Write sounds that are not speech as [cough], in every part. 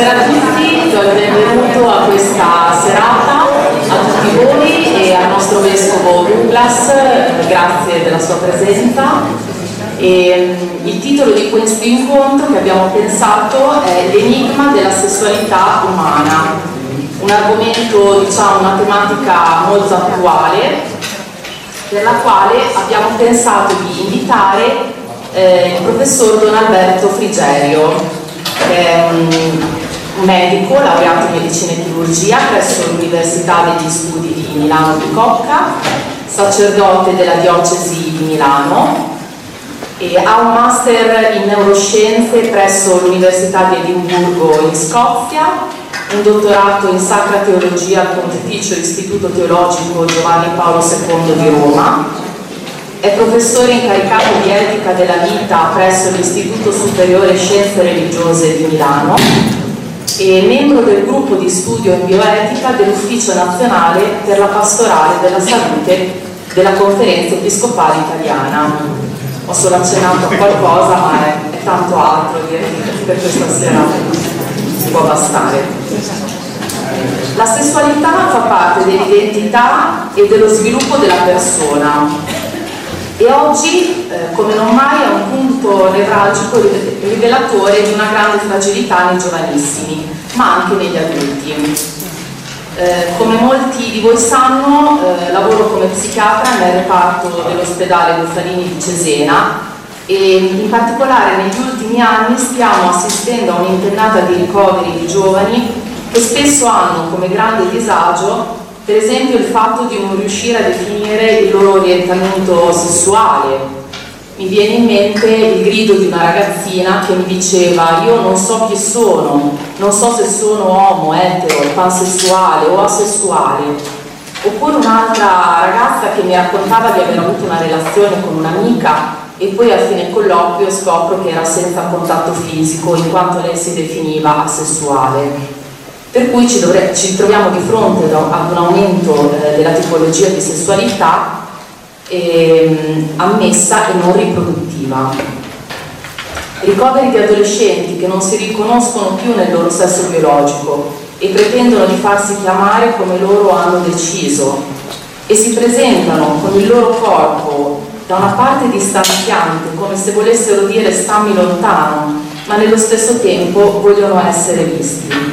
Buonasera a tutti, do il benvenuto a questa serata, a tutti voi e al nostro vescovo Douglas, grazie della sua presenza. E, mm, il titolo di questo incontro che abbiamo pensato è L'enigma della sessualità umana, un argomento, diciamo, una tematica molto attuale per la quale abbiamo pensato di invitare eh, il professor Don Alberto Frigerio, che è un medico laureato in medicina e chirurgia presso l'Università degli Studi di Milano di Cocca, sacerdote della diocesi di Milano ha un master in neuroscienze presso l'Università di Edimburgo in Scozia, un dottorato in Sacra Teologia al Pontificio Istituto Teologico Giovanni Paolo II di Roma è professore incaricato di etica della vita presso l'Istituto Superiore Scienze Religiose di Milano e membro del gruppo di studio in bioetica dell'Ufficio Nazionale per la Pastorale della Salute della Conferenza Episcopale Italiana. Ho solo accennato a qualcosa, ma è, è tanto altro per questa sera, può bastare. La sessualità fa parte dell'identità e dello sviluppo della persona e oggi, eh, come non mai, è un punto nevralgico rivelatore di una grande fragilità nei giovanissimi, ma anche negli adulti. Eh, come molti di voi sanno, eh, lavoro come psichiatra nel reparto dell'ospedale Bufalini di Cesena e in particolare negli ultimi anni stiamo assistendo a un'impennata di ricoveri di giovani che spesso hanno come grande disagio per esempio il fatto di non riuscire a definire il loro orientamento sessuale. Mi viene in mente il grido di una ragazzina che mi diceva io non so chi sono, non so se sono uomo, etero, pansessuale o asessuale. Oppure un'altra ragazza che mi raccontava di aver avuto una relazione con un'amica e poi al fine colloquio scopro che era senza contatto fisico in quanto lei si definiva asessuale. Per cui ci, dovre- ci troviamo di fronte ad un aumento eh, della tipologia di sessualità eh, ammessa e non riproduttiva. Ricoveri di adolescenti che non si riconoscono più nel loro sesso biologico e pretendono di farsi chiamare come loro hanno deciso e si presentano con il loro corpo da una parte distanziante, come se volessero dire stammi lontano, ma nello stesso tempo vogliono essere visti.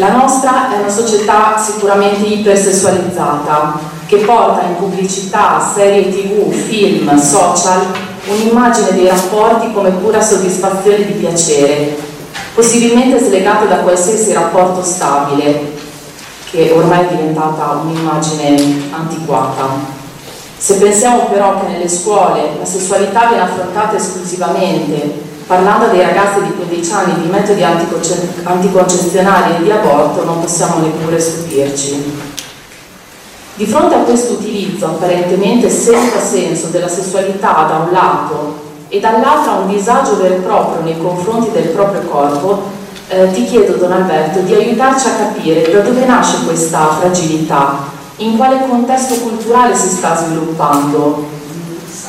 La nostra è una società sicuramente ipersessualizzata che porta in pubblicità, serie tv, film, social un'immagine dei rapporti come pura soddisfazione di piacere, possibilmente slegata da qualsiasi rapporto stabile, che ormai è diventata un'immagine antiquata. Se pensiamo però che nelle scuole la sessualità viene affrontata esclusivamente parlando dei ragazzi di 15 anni di metodi anticoncezionali e di aborto non possiamo neppure stupirci. Di fronte a questo utilizzo apparentemente senza senso della sessualità da un lato e dall'altro a un disagio vero e proprio nei confronti del proprio corpo, eh, ti chiedo Don Alberto di aiutarci a capire da dove nasce questa fragilità, in quale contesto culturale si sta sviluppando.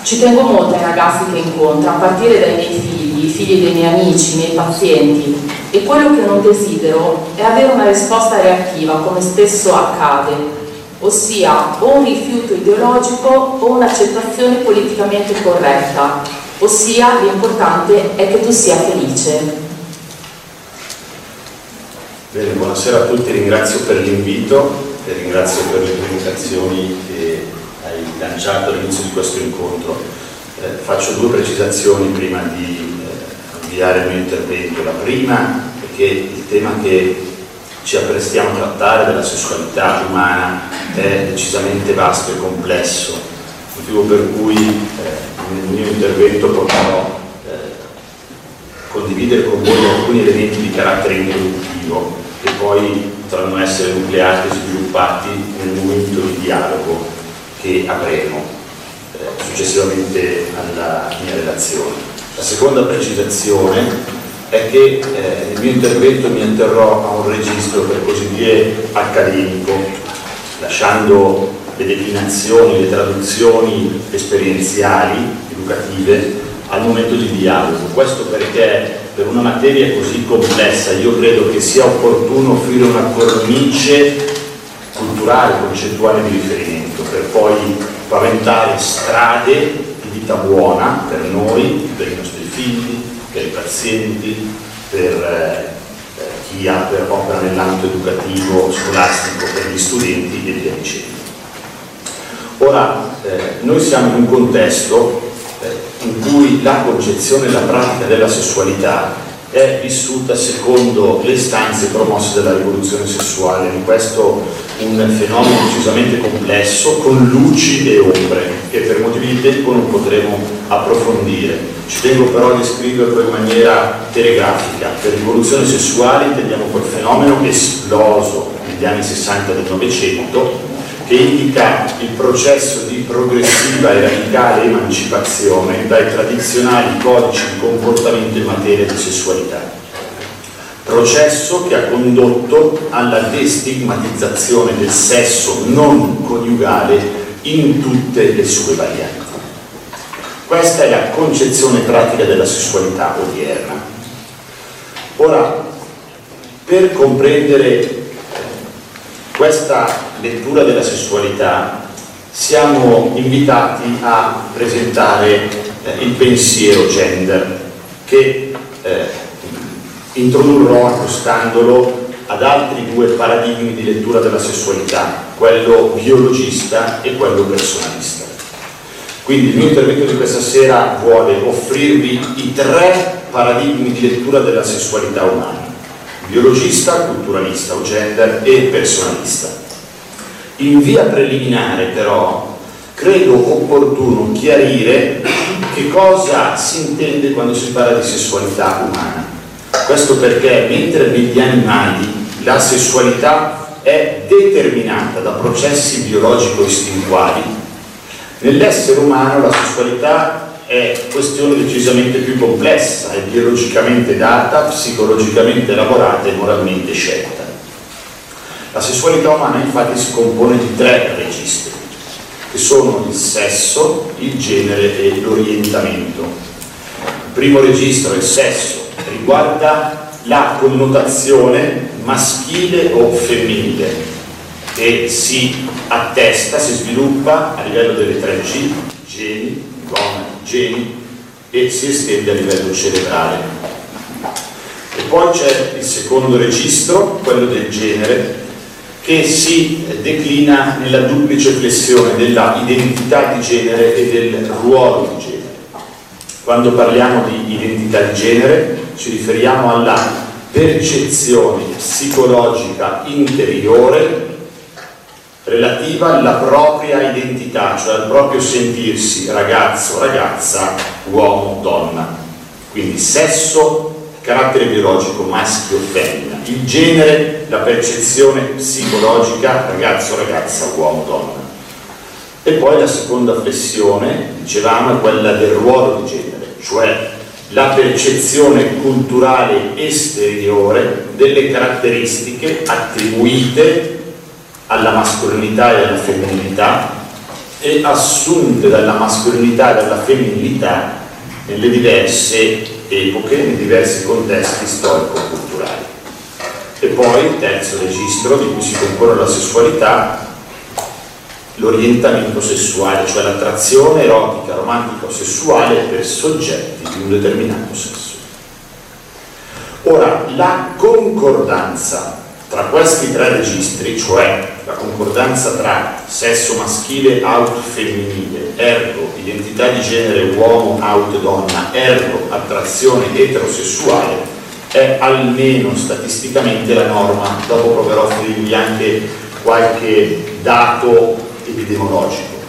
Ci tengo molto ai ragazzi che incontro, a partire dai miei figli i figli dei miei amici, i miei pazienti e quello che non desidero è avere una risposta reattiva come spesso accade, ossia o un rifiuto ideologico o un'accettazione politicamente corretta, ossia l'importante è che tu sia felice. Bene, buonasera a tutti, ringrazio per l'invito e ringrazio per le comunicazioni che hai lanciato all'inizio di questo incontro. Eh, faccio due precisazioni prima di avviare il mio intervento. La prima è che il tema che ci apprestiamo a trattare della sessualità umana è decisamente vasto e complesso, motivo per cui eh, nel mio intervento potrò eh, condividere con voi alcuni elementi di carattere introduttivo che poi potranno essere nucleati e sviluppati nel momento di dialogo che avremo eh, successivamente alla mia relazione. La seconda precisazione è che eh, nel mio intervento mi atterrò a un registro per così dire accademico, lasciando le declinazioni, le traduzioni esperienziali, educative, al momento di dialogo. Questo perché per una materia così complessa io credo che sia opportuno offrire una cornice culturale, concettuale di riferimento per poi paventare strade vita buona per noi, per i nostri figli, per i pazienti, per eh, chi ha per opera nell'ambito educativo, scolastico, per gli studenti e via dicendo. Ora, eh, noi siamo in un contesto eh, in cui la concezione e la pratica della sessualità è vissuta secondo le istanze promosse dalla rivoluzione sessuale, in questo un fenomeno decisamente complesso con luci e ombre che per motivi di tempo non potremo approfondire. Ci tengo però a descriverlo in maniera telegrafica. Per rivoluzione sessuale intendiamo quel fenomeno esploso negli anni 60 del Novecento che indica il processo di progressiva e radicale emancipazione dai tradizionali codici di comportamento in materia di sessualità. Processo che ha condotto alla destigmatizzazione del sesso non coniugale in tutte le sue varianti. Questa è la concezione pratica della sessualità odierna. Ora, per comprendere questa lettura della sessualità siamo invitati a presentare eh, il pensiero gender che eh, introdurrò accostandolo ad altri due paradigmi di lettura della sessualità, quello biologista e quello personalista. Quindi il mio intervento di questa sera vuole offrirvi i tre paradigmi di lettura della sessualità umana, biologista, culturalista o gender e personalista. In via preliminare però credo opportuno chiarire che cosa si intende quando si parla di sessualità umana. Questo perché mentre negli animali la sessualità è determinata da processi biologico-istintuali, nell'essere umano la sessualità è questione decisamente più complessa, è biologicamente data, psicologicamente elaborata e moralmente scelta. La sessualità umana infatti si compone di tre registri, che sono il sesso, il genere e l'orientamento. Il primo registro, il sesso, riguarda la connotazione maschile o femminile e si attesta, si sviluppa a livello delle tre G, geni, donna, geni, e si estende a livello cerebrale. E poi c'è il secondo registro, quello del genere, che si declina nella duplice flessione della identità di genere e del ruolo di genere. Quando parliamo di identità di genere ci riferiamo alla percezione psicologica interiore relativa alla propria identità, cioè al proprio sentirsi ragazzo, ragazza, uomo, donna. Quindi sesso, carattere biologico maschio o femmina, il genere, la percezione psicologica ragazzo, ragazza, uomo, donna. E poi la seconda flessione, dicevamo, è quella del ruolo di genere, cioè la percezione culturale esteriore delle caratteristiche attribuite alla mascolinità e alla femminilità e assunte dalla mascolinità e dalla femminilità nelle diverse epoche, nei diversi contesti storico-culturali. E poi terzo registro di cui si compone la sessualità, l'orientamento sessuale, cioè l'attrazione erotica, romantica o sessuale per soggetti di un determinato sesso. Ora, la concordanza tra questi tre registri, cioè la concordanza tra sesso maschile, out femminile, ergo identità di genere uomo, out donna, ergo attrazione eterosessuale, è almeno statisticamente la norma, dopo proverò a offrirvi anche qualche dato epidemiologico.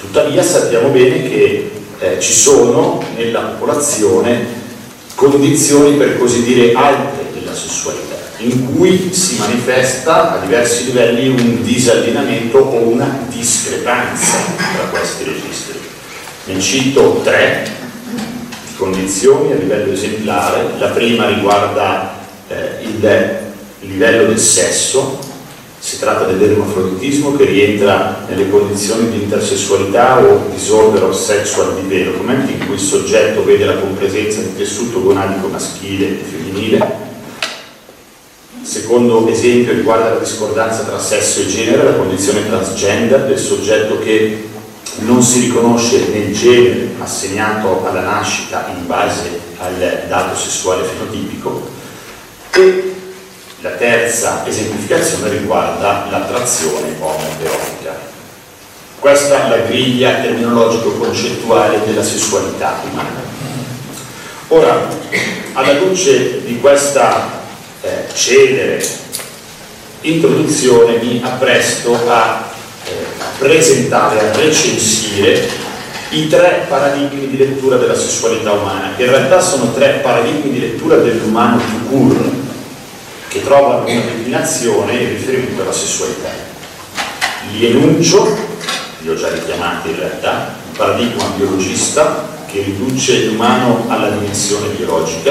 Tuttavia sappiamo bene che eh, ci sono nella popolazione condizioni per così dire alte della sessualità in cui si manifesta a diversi livelli un disallineamento o una discrepanza tra questi registri. Ne cito tre condizioni a livello esemplare. La prima riguarda eh, il livello del sesso, Si tratta dell'ermafroditismo che rientra nelle condizioni di intersessualità o disorder of sexual development, in cui il soggetto vede la compresenza di tessuto gonadico maschile e femminile. Secondo esempio riguarda la discordanza tra sesso e genere, la condizione transgender del soggetto che non si riconosce nel genere assegnato alla nascita in base al dato sessuale fenotipico e la terza esemplificazione riguarda l'attrazione omoerotica. Questa è la griglia terminologico-concettuale della sessualità umana. Ora, alla luce di questa eh, celere introduzione mi appresto a eh, presentare, a recensire i tre paradigmi di lettura della sessualità umana, che in realtà sono tre paradigmi di lettura dell'umano court, che trovano una declinazione in riferimento alla sessualità. Li enuncio, li ho già richiamati in realtà, il paradigma biologista che riduce l'umano alla dimensione biologica,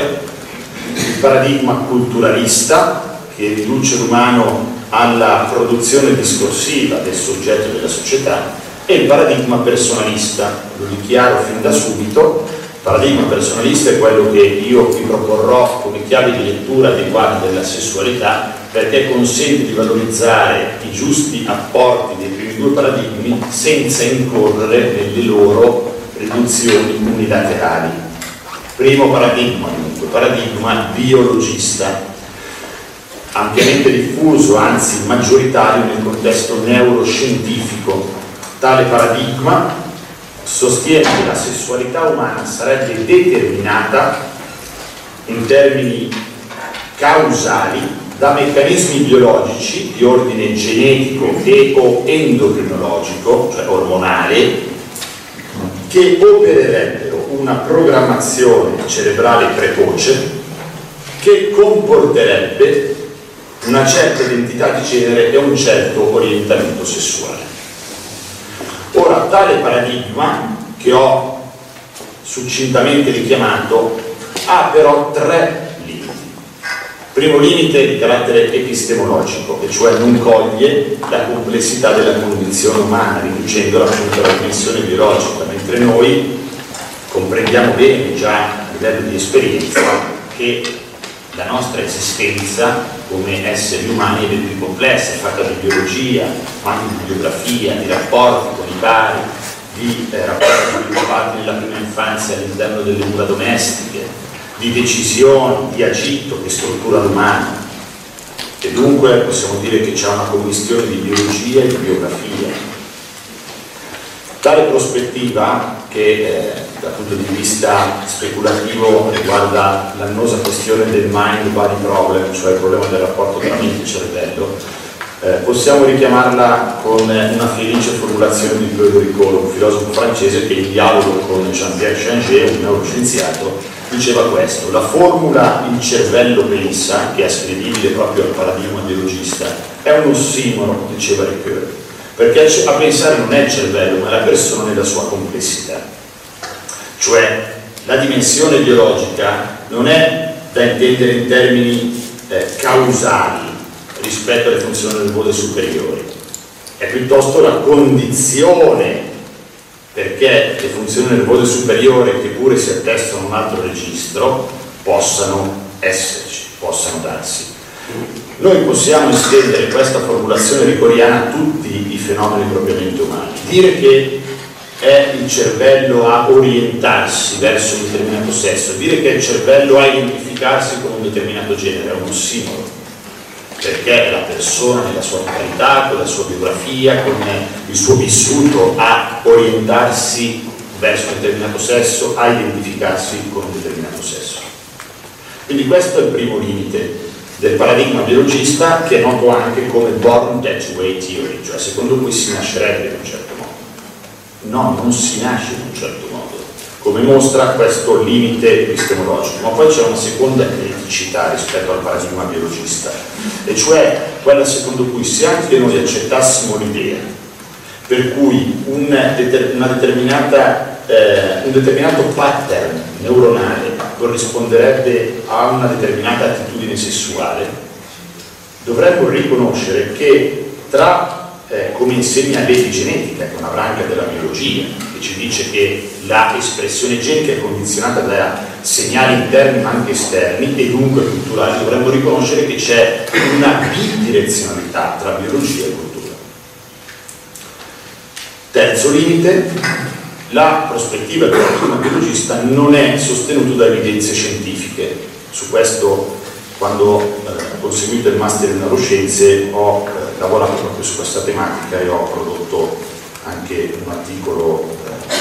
il paradigma culturalista che riduce l'umano alla produzione discorsiva del soggetto della società e il paradigma personalista, lo dichiaro fin da subito, paradigma personalista è quello che io vi proporrò come chiave di lettura quadri della sessualità perché consente di valorizzare i giusti apporti dei primi due paradigmi senza incorrere nelle loro riduzioni unilaterali. Primo paradigma, dunque, paradigma biologista, ampiamente diffuso, anzi maggioritario nel contesto neuroscientifico. Tale paradigma sostiene che la sessualità umana sarebbe determinata in termini causali da meccanismi biologici di ordine genetico e o endocrinologico, cioè ormonale, che opererebbero una programmazione cerebrale precoce che comporterebbe una certa identità di genere e un certo orientamento sessuale. Ora, tale paradigma che ho succintamente richiamato ha però tre limiti. Primo limite di carattere epistemologico, e cioè non coglie la complessità della condizione umana, riducendola appunto alla dimensione biologica, mentre noi comprendiamo bene già a livello di esperienza che la nostra esistenza come esseri umani è ben più complessa, è fatta di biologia, ma anche di biografia, di rapporti con i pari, di eh, rapporti sviluppati nella prima infanzia all'interno delle mura domestiche, di decisioni, di agitto che struttura l'umano. E dunque possiamo dire che c'è una commistione di biologia e di biografia. Tale prospettiva, che eh, dal punto di vista speculativo riguarda l'annosa questione del mind-body problem, cioè il problema del rapporto tra mente e cervello, eh, possiamo richiamarla con una felice formulazione di Claude Ricolo, un filosofo francese che in dialogo con Jean-Pierre Changé, un neuroscienziato, diceva questo, la formula il cervello pensa, che è ascrivibile proprio al paradigma biologista, è un ossimoro, diceva Ricoeur, perché a pensare non è il cervello, ma la persona nella sua complessità. Cioè la dimensione biologica non è da intendere in termini eh, causali, rispetto alle funzioni nervose superiori, è piuttosto la condizione perché le funzioni nervose superiori, che pure si attestano a un altro registro, possano esserci, possano darsi. Noi possiamo estendere questa formulazione ricoriana a tutti i fenomeni propriamente umani, dire che è il cervello a orientarsi verso un determinato sesso, dire che è il cervello a identificarsi con un determinato genere, è un ossimolo perché la persona nella sua totalità, con la sua biografia, con il suo vissuto, a orientarsi verso un determinato sesso, a identificarsi con un determinato sesso. Quindi questo è il primo limite del paradigma biologista che è noto anche come born that way theory, cioè secondo cui si nascerebbe in un certo. No, non si nasce in un certo modo come mostra questo limite epistemologico. Ma poi c'è una seconda criticità rispetto al paradigma biologista, e cioè quella secondo cui se anche noi accettassimo l'idea per cui un, eh, un determinato pattern neuronale corrisponderebbe a una determinata attitudine sessuale, dovremmo riconoscere che tra, eh, come insegna l'epigenetica, che è una branca della biologia, che ci dice che la espressione genica è condizionata da segnali interni ma anche esterni e dunque culturali, dovremmo riconoscere che c'è una bidirezionalità tra biologia e cultura. Terzo limite, la prospettiva del paradigma biologista non è sostenuto da evidenze scientifiche. Su questo, quando eh, ho conseguito il master in neuroscienze, ho eh, lavorato proprio su questa tematica e ho prodotto anche un articolo eh,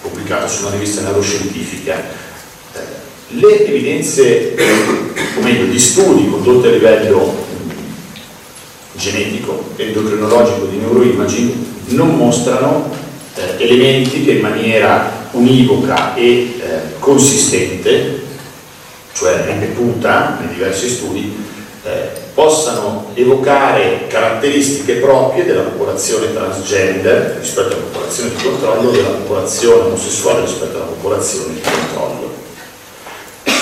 pubblicato su una rivista neuroscientifica. Eh, le evidenze, o meglio, gli studi condotti a livello genetico, endocrinologico di neuroimaging non mostrano eh, elementi che in maniera univoca e eh, consistente, cioè ripetuta nei diversi studi, eh, possano evocare caratteristiche proprie della popolazione transgender rispetto alla popolazione di controllo della popolazione omosessuale rispetto alla popolazione di controllo.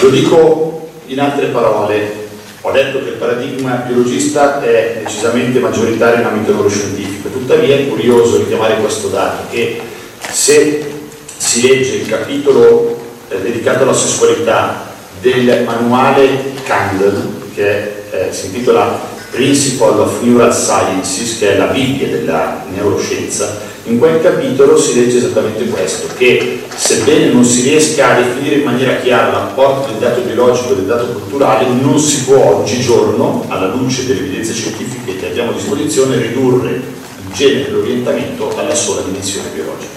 Lo dico in altre parole, ho detto che il paradigma biologista è decisamente maggioritario in ambito neuroscientifico, tuttavia è curioso richiamare questo dato che se si legge il capitolo eh, dedicato alla sessualità del manuale Candle, che eh, si intitola Principle of Neural Sciences, che è la Bibbia della neuroscienza, in quel capitolo si legge esattamente questo, che sebbene non si riesca a definire in maniera chiara il rapporto del dato biologico e del dato culturale, non si può oggigiorno, alla luce delle evidenze scientifiche che abbiamo a disposizione, ridurre il genere e l'orientamento alla sola dimensione biologica.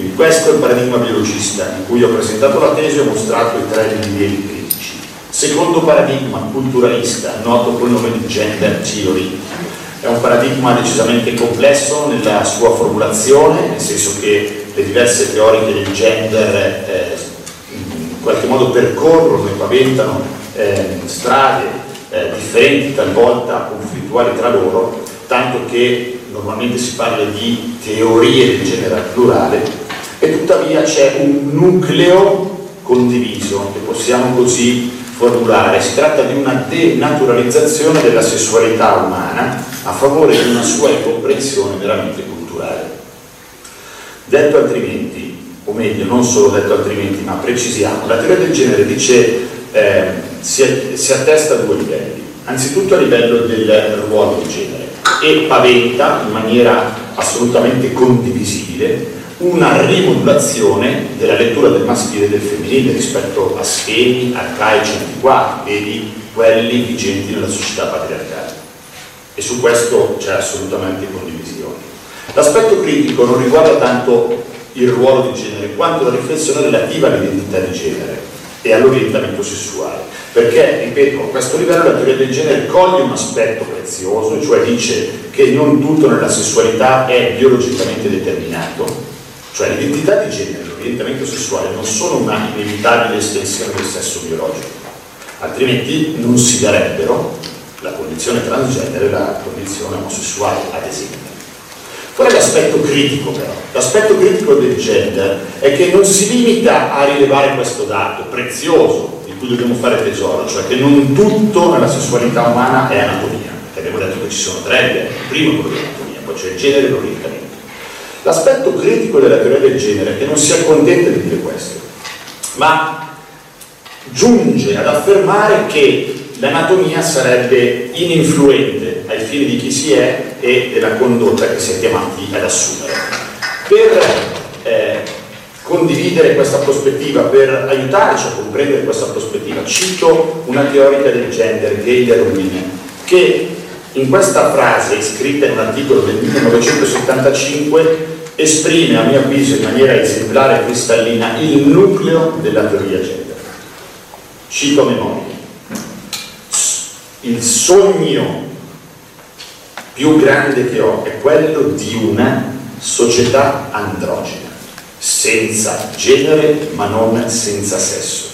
Quindi questo è il paradigma biologista in cui ho presentato la tesi e ho mostrato i tre livelli critici. Secondo paradigma culturalista, noto col nome di gender theory, è un paradigma decisamente complesso nella sua formulazione, nel senso che le diverse teoriche del gender eh, in qualche modo percorrono e paventano eh, strade eh, differenti, talvolta conflittuali tra loro, tanto che normalmente si parla di teorie del genere plurale, e tuttavia c'è un nucleo condiviso, che possiamo così formulare. Si tratta di una denaturalizzazione della sessualità umana a favore di una sua incomprensione veramente culturale. Detto altrimenti, o meglio, non solo detto altrimenti, ma precisiamo, la teoria del genere dice eh, si, si attesta a due livelli. Anzitutto a livello del ruolo di genere e paventa in maniera assolutamente condivisibile una rimodulazione della lettura del maschile e del femminile rispetto a schemi arcaici antiquati, vedi quelli vigenti nella società patriarcale. E su questo c'è assolutamente condivisione. L'aspetto critico non riguarda tanto il ruolo di genere, quanto la riflessione relativa all'identità di genere e all'orientamento sessuale. Perché, ripeto, a questo livello la teoria del genere coglie un aspetto prezioso, cioè dice che non tutto nella sessualità è biologicamente determinato, cioè l'identità di genere e l'orientamento sessuale non sono una inevitabile estensione del sesso biologico, altrimenti non si darebbero la condizione transgender e la condizione omosessuale, ad esempio. Qual è l'aspetto critico però? L'aspetto critico del gender è che non si limita a rilevare questo dato prezioso di cui dobbiamo fare tesoro, cioè che non tutto nella sessualità umana è anatomia, perché abbiamo detto che ci sono tre il primo quello dell'anatomia, poi c'è il genere e l'orientamento. L'aspetto critico della teoria del genere è che non si accontenta di dire questo, ma giunge ad affermare che l'anatomia sarebbe ininfluente ai fini di chi si è e della condotta che si è chiamati ad assumere. Per eh, condividere questa prospettiva, per aiutarci a comprendere questa prospettiva, cito una teorica del gender, Gayle Rubin, che in questa frase, scritta in un articolo del 1975, esprime a mio avviso in maniera esemplare e cristallina il nucleo della teoria gender. Cito memoria. Il sogno più grande che ho è quello di una società androgena, senza genere ma non senza sesso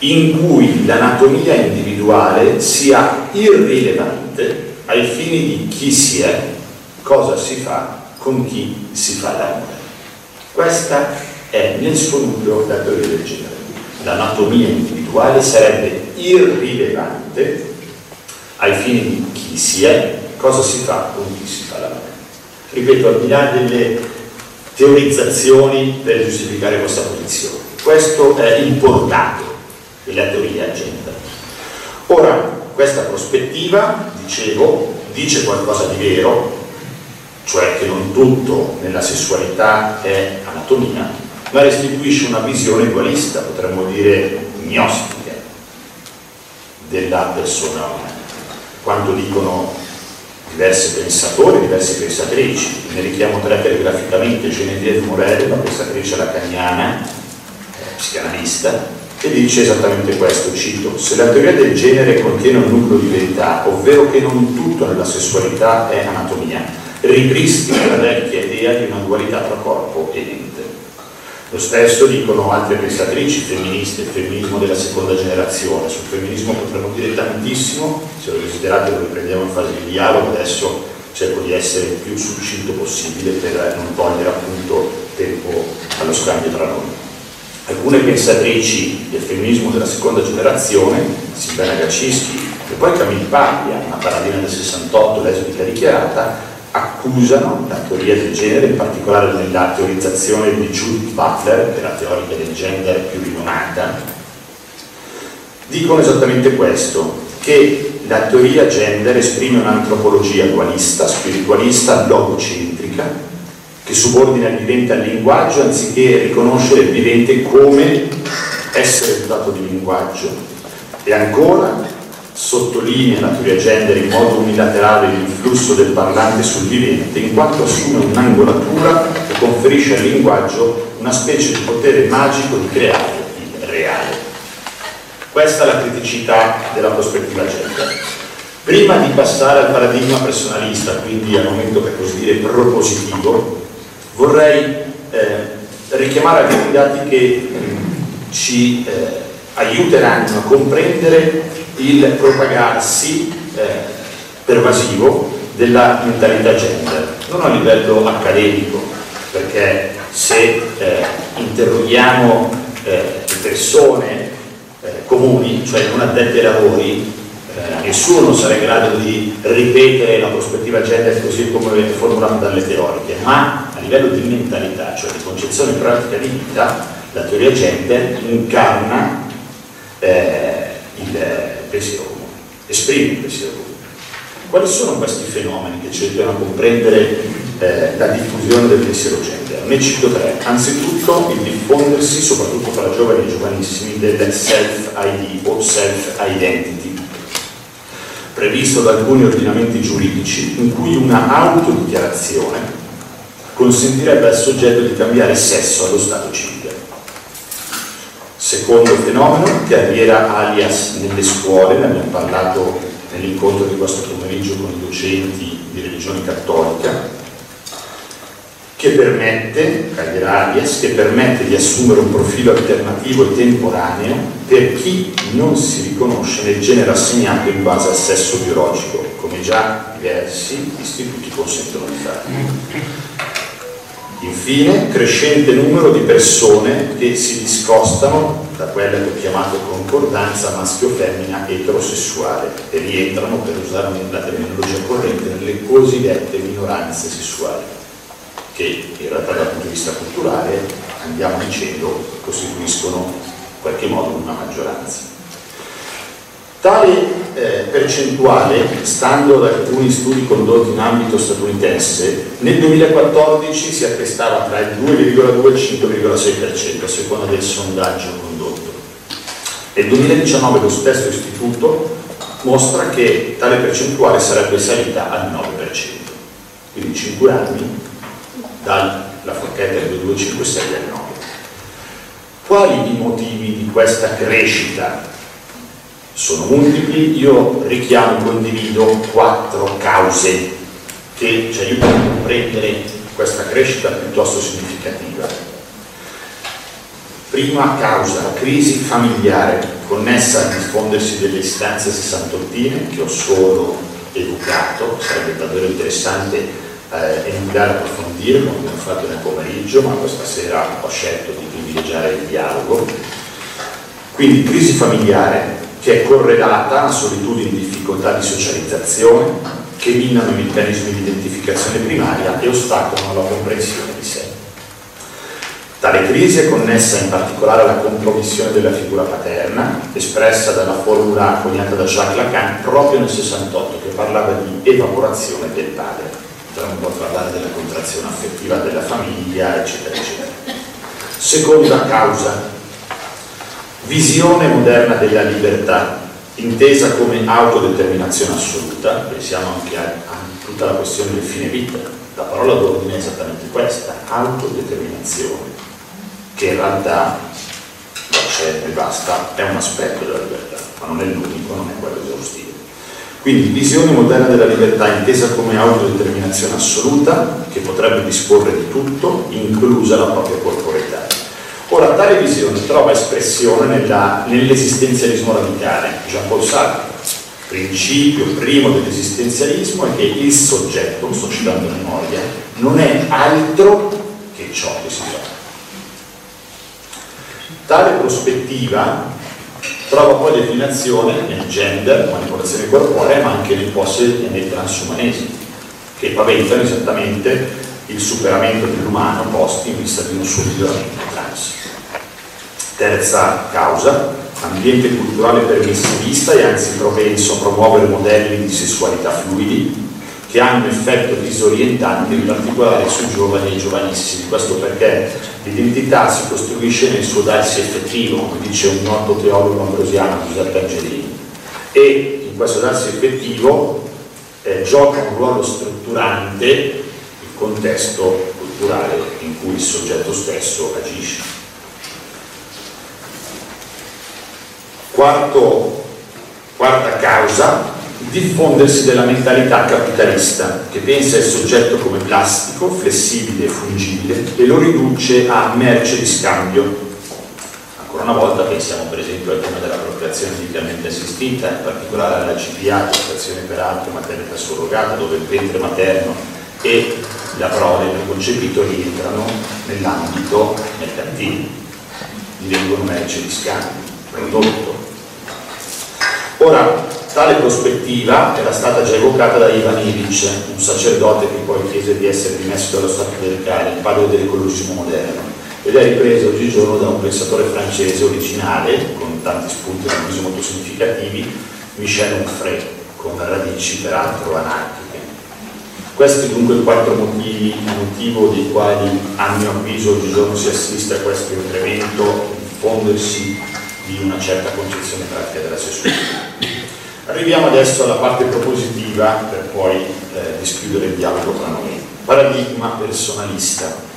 in cui l'anatomia individuale sia irrilevante ai fini di chi si è, cosa si fa, con chi si fa l'amore. Questa è nel suo nucleo la teoria del genere. L'anatomia individuale sarebbe irrilevante ai fini di chi si è, cosa si fa con chi si fa l'amore. Ripeto, al di là delle teorizzazioni per giustificare questa posizione, questo è il portato della teoria gender. Ora, questa prospettiva, dicevo, dice qualcosa di vero, cioè che non tutto nella sessualità è anatomia, ma restituisce una visione dualista, potremmo dire gnostica, della persona umana. Quando dicono diversi pensatori, diverse pensatrici, ne richiamo tre telegraficamente, Genevieve Morel, la pensatrice lacaniana, eh, psicanalista, che dice esattamente questo, cito, se la teoria del genere contiene un nucleo di verità, ovvero che non tutto nella sessualità è anatomia, ripristina la vecchia idea di una dualità tra corpo e mente. Lo stesso dicono altre pensatrici femministe, il femminismo della seconda generazione. Sul femminismo potremmo dire tantissimo, se lo desiderate lo riprendiamo in fase di dialogo, adesso cerco di essere il più succinto possibile per non togliere appunto tempo allo scambio tra noi. Alcune pensatrici del femminismo della seconda generazione, Silvana Gacischi e poi Camille Paglia, una paradina del 68 lesbica dichiarata, accusano la teoria del genere, in particolare nella teorizzazione di Judith Butler, che è la teorica del gender più rinomata, dicono esattamente questo, che la teoria gender esprime un'antropologia dualista, spiritualista, logocentrica, che subordina il vivente al linguaggio anziché riconoscere il vivente come essere dotato di linguaggio. E ancora sottolinea la teoria gender in modo unilaterale l'influsso del parlante sul vivente, in quanto assume un'angolatura che conferisce al linguaggio una specie di potere magico di creare il reale. Questa è la criticità della prospettiva gender. Prima di passare al paradigma personalista, quindi al momento per così dire propositivo, vorrei eh, richiamare alcuni dati che ci eh, aiuteranno a comprendere il propagarsi eh, pervasivo della mentalità gender, non a livello accademico, perché se eh, interroghiamo eh, le persone eh, comuni, cioè non addetti ai lavori, nessuno sarà in grado di ripetere la prospettiva gender così come formulata dalle teoriche, ma a livello di mentalità, cioè di concezione pratica di vita, la teoria gender incarna eh, il pensiero comune, esprime il pensiero comune. Quali sono questi fenomeni che aiutano a comprendere eh, la diffusione del pensiero gender? Ne cito tre. Anzitutto il diffondersi, soprattutto fra giovani e giovanissimi, del self-ID o self-identity, previsto da alcuni ordinamenti giuridici, in cui una autodichiarazione consentirebbe al soggetto di cambiare sesso allo stato civile. Secondo fenomeno, carriera alias nelle scuole, ne abbiamo parlato nell'incontro di questo pomeriggio con i docenti di religione cattolica, che permette, carriera alias, che permette di assumere un profilo alternativo e temporaneo per chi non si riconosce nel genere assegnato in base al sesso biologico, come già diversi istituti consentono di fare. Infine, crescente numero di persone che si discostano da quella che ho chiamato concordanza maschio-femmina eterosessuale e rientrano, per usare la terminologia corrente, nelle cosiddette minoranze sessuali, che in realtà dal punto di vista culturale, andiamo dicendo, costituiscono in qualche modo una maggioranza. Tale eh, percentuale, stando ad alcuni studi condotti in ambito statunitense, nel 2014 si attestava tra il 2,2 e il 5,6% a seconda del sondaggio condotto. Nel 2019 lo stesso istituto mostra che tale percentuale sarebbe salita al 9%, quindi 5 anni dalla forchetta del 2256 al 9. Quali i motivi di questa crescita sono multipli, io richiamo e condivido quattro cause che ci aiutano a comprendere questa crescita piuttosto significativa. Prima causa, crisi familiare connessa al diffondersi delle istanze sessantottine che ho solo evocato, sarebbe davvero interessante eh, iniziare a approfondire come abbiamo fatto nel pomeriggio, ma questa sera ho scelto di privilegiare il dialogo. Quindi crisi familiare, che è correlata a una solitudine di difficoltà di socializzazione, che minano i meccanismi di identificazione primaria e ostacolano la comprensione di sé. Tale crisi è connessa in particolare alla compromissione della figura paterna, espressa dalla formula coniata da Jacques Lacan proprio nel 68, che parlava di evaporazione del padre. Potremmo poi parlare della contrazione affettiva della famiglia, eccetera, eccetera. Seconda causa, visione moderna della libertà, intesa come autodeterminazione assoluta, pensiamo anche a, a tutta la questione del fine vita, la parola d'ordine è esattamente questa, autodeterminazione, che in realtà c'è e basta, è un aspetto della libertà, ma non è l'unico, non è quello esaustivo. Quindi visione moderna della libertà intesa come autodeterminazione assoluta, che potrebbe disporre di tutto, inclusa la propria corporeità. Ora, tale visione trova espressione nell'esistenzialismo radicale, Jean-Paul Sartre. Principio primo dell'esistenzialismo è che il soggetto, sto citando memoria, non è altro che ciò che si fa. Tale prospettiva trova poi declinazione nel gender, manipolazione corporea, ma anche nel post e nel transumanesimo, che paventano esattamente il superamento dell'umano posti in vista di un suo miglioramento. Terza causa, ambiente culturale permissivista e anzi propenso a promuovere modelli di sessualità fluidi che hanno effetto disorientante in particolare sui giovani e giovanissimi. Questo perché l'identità si costruisce nel suo darsi effettivo, come dice un noto teologo ambrosiano, Giuseppe Angelini, e in questo darsi effettivo eh, gioca un ruolo strutturante il contesto culturale in cui il soggetto stesso agisce. Quarto, quarta causa, diffondersi della mentalità capitalista che pensa il soggetto come plastico, flessibile e fungibile e lo riduce a merce di scambio. Ancora una volta pensiamo per esempio al tema dell'appropriazione medicamente assistita, in particolare alla CPA, gestazione per altro, maternità surrogata, dove il ventre materno e la prole preconcepito rientrano nell'ambito mercantile, divengono merce di scambio, prodotto Ora, tale prospettiva era stata già evocata da Ivan Illich, un sacerdote che poi chiese di essere dimesso dallo Stato clericale, il padre dell'ecologismo moderno, ed è ripreso oggigiorno da un pensatore francese originale, con tanti spunti da molto significativi, Michel Onfray, con radici peraltro anarchiche. Questi dunque i quattro motivi, il motivo dei quali a mio avviso oggigiorno si assiste a questo incremento, diffondersi di una certa concezione pratica della sessualità. Arriviamo adesso alla parte propositiva per poi eh, dischiudere il dialogo tra noi. Paradigma personalista.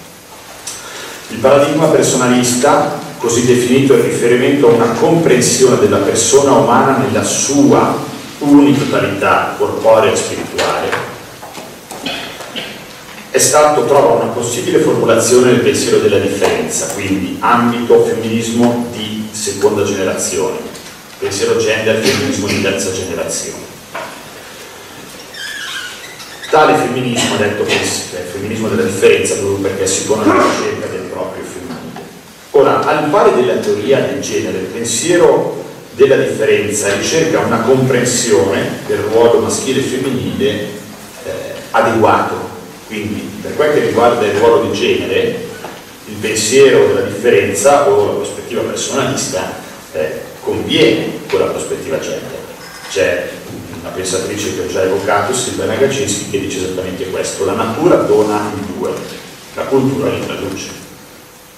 Il paradigma personalista, così definito, è riferimento a una comprensione della persona umana nella sua unitotalità corporea e spirituale. È stato, trova una possibile formulazione nel pensiero della differenza, quindi ambito, femminismo di seconda generazione, pensiero gender, femminismo di terza generazione. Tale femminismo, detto che è il femminismo della differenza, proprio perché si pone alla ricerca del proprio femminile. Ora, al pari della teoria del genere, il pensiero della differenza ricerca una comprensione del ruolo maschile e femminile eh, adeguato. Quindi, per quel che riguarda il ruolo di genere, il pensiero della differenza o la prospettiva personalista eh, conviene con la prospettiva gender. C'è una pensatrice che ho già evocato, Silvana Gacinski, che dice esattamente questo, la natura dona i due, la cultura li traduce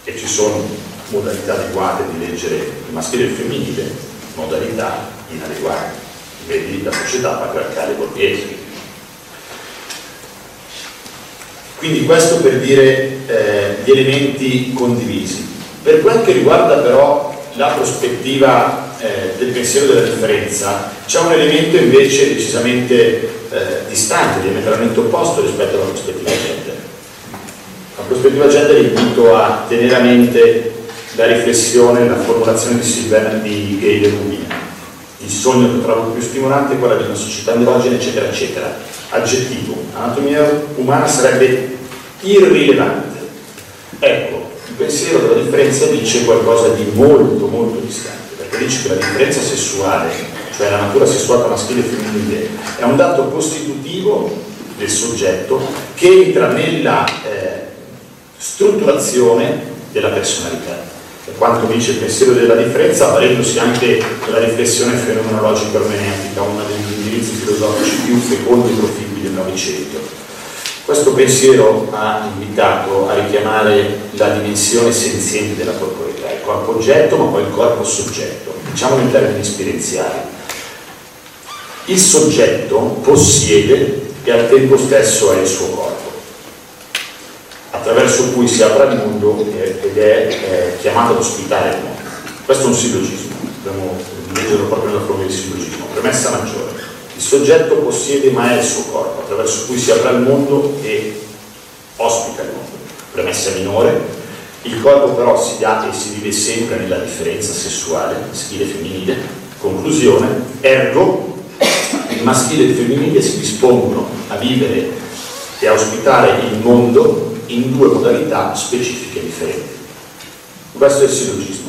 e ci sono modalità adeguate di leggere il maschile e il femminile, modalità inadeguate. Vedi la società patriarcale borghese, Quindi questo per dire eh, gli elementi condivisi. Per quel che riguarda però la prospettiva eh, del pensiero della differenza, c'è un elemento invece decisamente eh, distante, diametralmente opposto rispetto alla prospettiva gender. La prospettiva gender invito a tenere a mente la riflessione, la formulazione di Silvana di Gayle Rubin. Il sogno che trovo più stimolante è quella di una società androgena, eccetera, eccetera aggettivo, anatomia umana sarebbe irrilevante. Ecco, pensiero della differenza dice qualcosa di molto, molto distante, perché dice che la differenza sessuale, cioè la natura sessuale maschile e femminile, è un dato costitutivo del soggetto che entra nella eh, strutturazione della personalità. Per quanto dice il pensiero della differenza, valendosi anche della riflessione fenomenologica ermeneutica, uno degli indirizzi filosofici più fecondi e proficui del Novecento. Questo pensiero ha invitato a richiamare la dimensione senziente della corporalità, il corpo oggetto ma poi il corpo soggetto, diciamolo in termini esperienziali. Il soggetto possiede e al tempo stesso è il suo corpo, attraverso cui si apre al mondo ed è chiamato ad ospitare il mondo. Questo è un sillogismo, dobbiamo leggerlo proprio nella forma di sillogismo. Premessa maggiore. Il soggetto possiede ma è il suo corpo, attraverso cui si apre al mondo e ospita il mondo. Premessa minore, il corpo però si dà e si vive sempre nella differenza sessuale, maschile e femminile. Conclusione, ergo, il maschile e il femminile si dispongono a vivere e a ospitare il mondo in due modalità specifiche differenti. Questo è il sillogismo.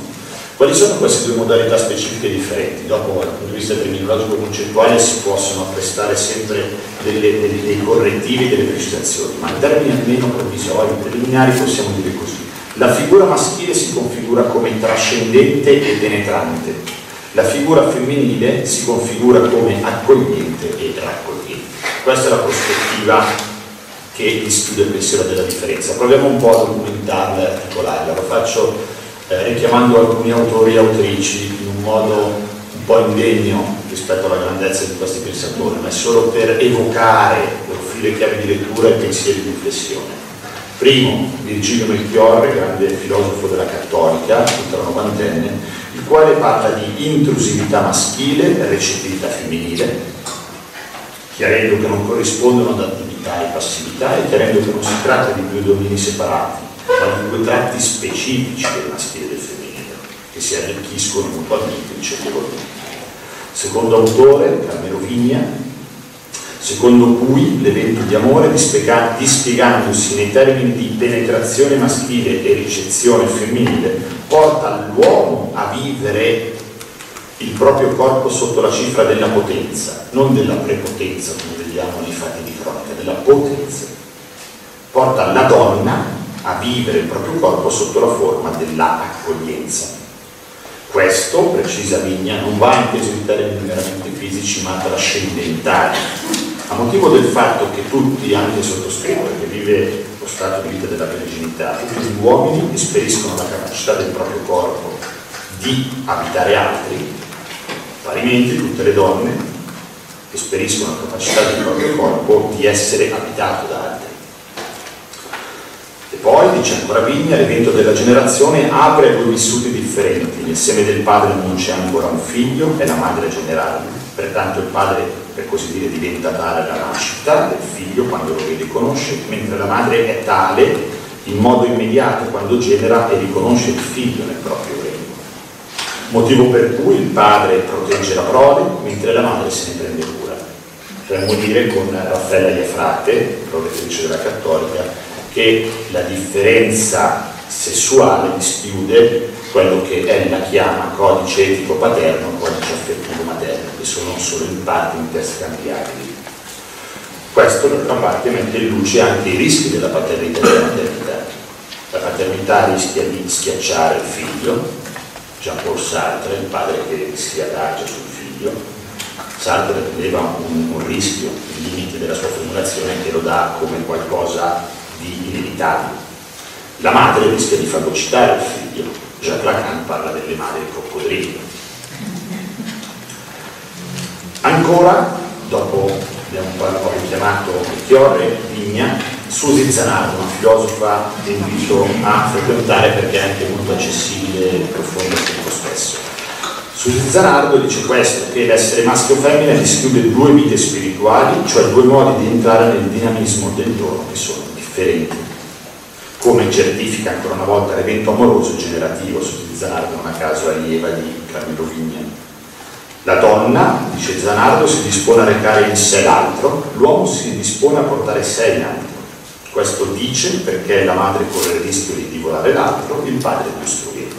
Quali sono queste due modalità specifiche differenti? Dopo, dal punto di vista terminologico concettuale, si possono prestare sempre delle, dei, dei correttivi delle precisazioni, ma in termini almeno provvisori, preliminari, possiamo dire così. La figura maschile si configura come trascendente e penetrante, la figura femminile si configura come accogliente e raccogliente. Questa è la prospettiva che dischiude il pensiero della differenza. Proviamo un po' a documentarla articolarla, lo faccio eh, richiamando alcuni autori e autrici in un modo un po' indegno rispetto alla grandezza di questi pensatori, ma è solo per evocare, per offrire chiavi di lettura e pensieri di riflessione. Primo, Virgilio Melchiorre, grande filosofo della cattolica, ultranovantenne, il quale parla di intrusività maschile e recettività femminile, chiarendo che non corrispondono ad attività e passività e chiarendo che non si tratta di due domini separati, di due tratti specifici del maschile e del femminile, che si arricchiscono mutualmente vicendevolmente. Secondo autore, Carmelo Vigna, secondo cui l'evento di amore, dispiegandosi nei termini di penetrazione maschile e ricezione femminile, porta l'uomo a vivere il proprio corpo sotto la cifra della potenza, non della prepotenza, come vediamo nei fatti di cronaca, della potenza. Porta la donna a vivere il proprio corpo sotto la forma dell'accoglienza. Questo, precisa Vigna, non va in termini meramente fisici ma trascendentali, a motivo del fatto che tutti, anche sottoscritto che vive lo stato di vita della verginità, tutti gli uomini esperiscono la capacità del proprio corpo di abitare altri, parimenti tutte le donne esperiscono la capacità del proprio corpo di essere abitato da altri poi, dice ancora Vigna, l'evento della generazione apre a due vissuti differenti. Nel seme del padre non c'è ancora un figlio, è la madre generale. Pertanto il padre, per così dire, diventa tale alla nascita del figlio quando lo vede e conosce, mentre la madre è tale in modo immediato quando genera e riconosce il figlio nel proprio regno. Motivo per cui il padre protegge la prole, mentre la madre se ne prende cura. Potremmo dire con Raffaella Iafrate, protettrice della cattolica, che la differenza sessuale dischiude quello che ella chiama codice etico paterno, codice affettivo materno, che sono solo in parte interscambiabili. Questo d'altra parte mette in luce anche i rischi della paternità e della maternità. La paternità rischia di schiacciare il figlio, Jean-Paul Sartre, il padre che si adagia sul figlio. Sartre prendeva un, un rischio, il limite della sua formulazione che lo dà come qualcosa di inevitabile. La madre rischia di fagocitare il figlio, Jacques Lacan parla delle madri coccodrillo. Ancora, dopo abbiamo richiamato Chiorre, Vigna, Susi Zanardo, una filosofa che invito a frequentare perché è anche molto accessibile e profonda al tempo stesso. Susi Zanardo dice questo, che l'essere maschio o femmina dischiude due vite spirituali, cioè due modi di entrare nel dinamismo del dono che sono differenti, come certifica ancora una volta l'evento amoroso generativo su Zanardo, non a caso allieva di Carmelo Vigna. La donna, dice Zanardo, si dispone a recare in sé l'altro, l'uomo si dispone a portare sé in altro. Questo dice perché la madre corre il rischio di divorare l'altro, il padre costruirlo.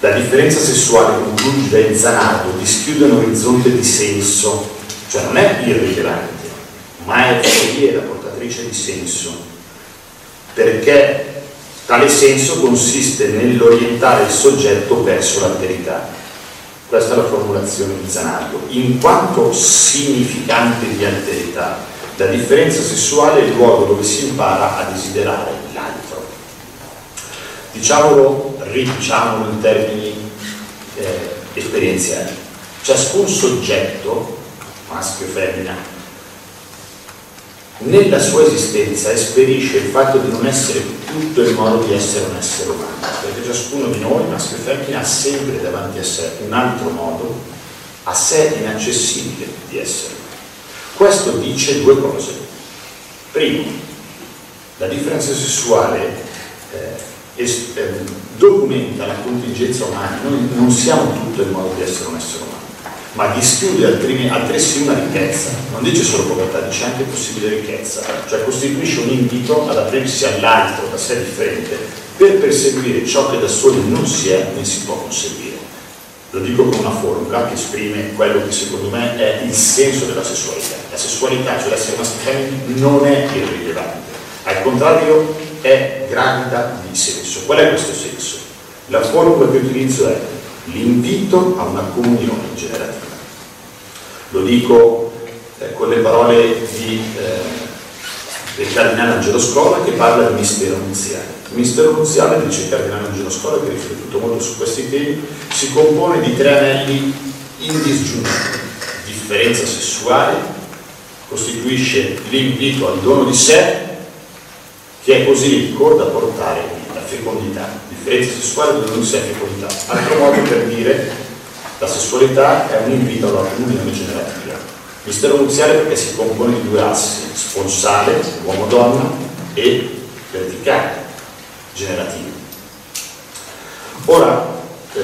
La differenza sessuale, conclude Zanardo, dischiude un orizzonte di senso, cioè non è irrilevante, ma è foriera, portatrice di senso, perché tale senso consiste nell'orientare il soggetto verso l'alterità. Questa è la formulazione di Zanardo. In quanto significante di alterità, la differenza sessuale è il luogo dove si impara a desiderare l'altro. Diciamolo, ridiciamolo in termini eh, esperienziali. Ciascun soggetto, maschio e femmina, nella sua esistenza esperisce il fatto di non essere tutto il modo di essere un essere umano, perché ciascuno di noi, maschio e femmina, ha sempre davanti a sé un altro modo, a sé inaccessibile di essere. Questo dice due cose. Primo, la differenza sessuale eh, es, eh, documenta la contingenza umana, noi non siamo tutto il modo di essere un essere umano ma dischiude altresì una ricchezza, non dice solo povertà, dice anche possibile ricchezza, cioè costituisce un invito ad aprirsi all'altro, da sé differente, per perseguire ciò che da soli non si è né si può conseguire. Lo dico con una formula che esprime quello che secondo me è il senso della sessualità. La sessualità, cioè l'essere maschio non è irrilevante, al contrario è gravida di senso. Qual è questo senso? La formula che utilizzo è l'invito a una comunione generativa. Lo dico eh, con le parole di, eh, del cardinale Angelo Scola che parla di mistero nuziale. Il mistero nuziale, dice il cardinale Angelo Scola, che ha riflettuto molto su questi temi, si compone di tre anelli indisgiunti. Differenza sessuale costituisce l'invito al dono di sé, che è così cor da portare la fecondità differenza sessuale dove non si ha fecondità. Altro modo per dire la sessualità è un invito alla comunione generativa. Mistero nuziale perché si compone di due assi, sponsale, uomo-donna, e verticale, generativo. Ora, eh,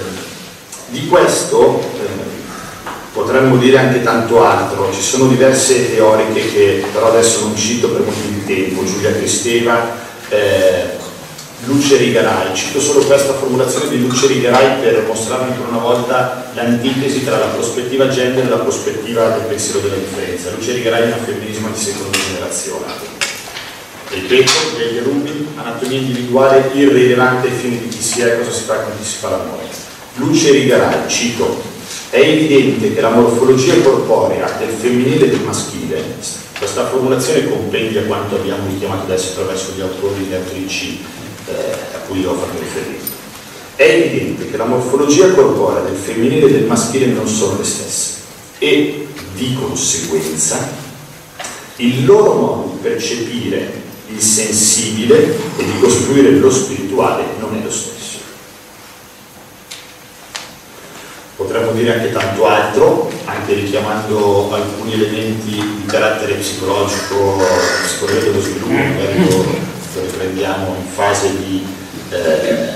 di questo eh, potremmo dire anche tanto altro, ci sono diverse teoriche che però adesso non cito per motivi di tempo, Giulia Cristeva, eh, Luce Rigarai. Cito solo questa formulazione di Luce Rigarai per mostrare ancora una volta l'antitesi tra la prospettiva gender e la prospettiva del pensiero della differenza. Luce Rigarai è un femminismo di seconda generazione. Ripeto, degli Rubi, anatomia individuale irrilevante ai fini di chi si è e cosa si fa con chi si fa l'amore. Luce Rigarai, cito, è evidente che la morfologia corporea del femminile e del maschile, questa formulazione compendia quanto abbiamo richiamato adesso attraverso gli autori e le autrici eh, a cui ho fatto riferimento. È evidente che la morfologia corporea del femminile e del maschile non sono le stesse e di conseguenza il loro modo di percepire il sensibile e di costruire lo spirituale non è lo stesso. Potremmo dire anche tanto altro, anche richiamando alcuni elementi di carattere psicologico, psicologia dello sviluppo, [clears throat] lo riprendiamo in fase di, eh,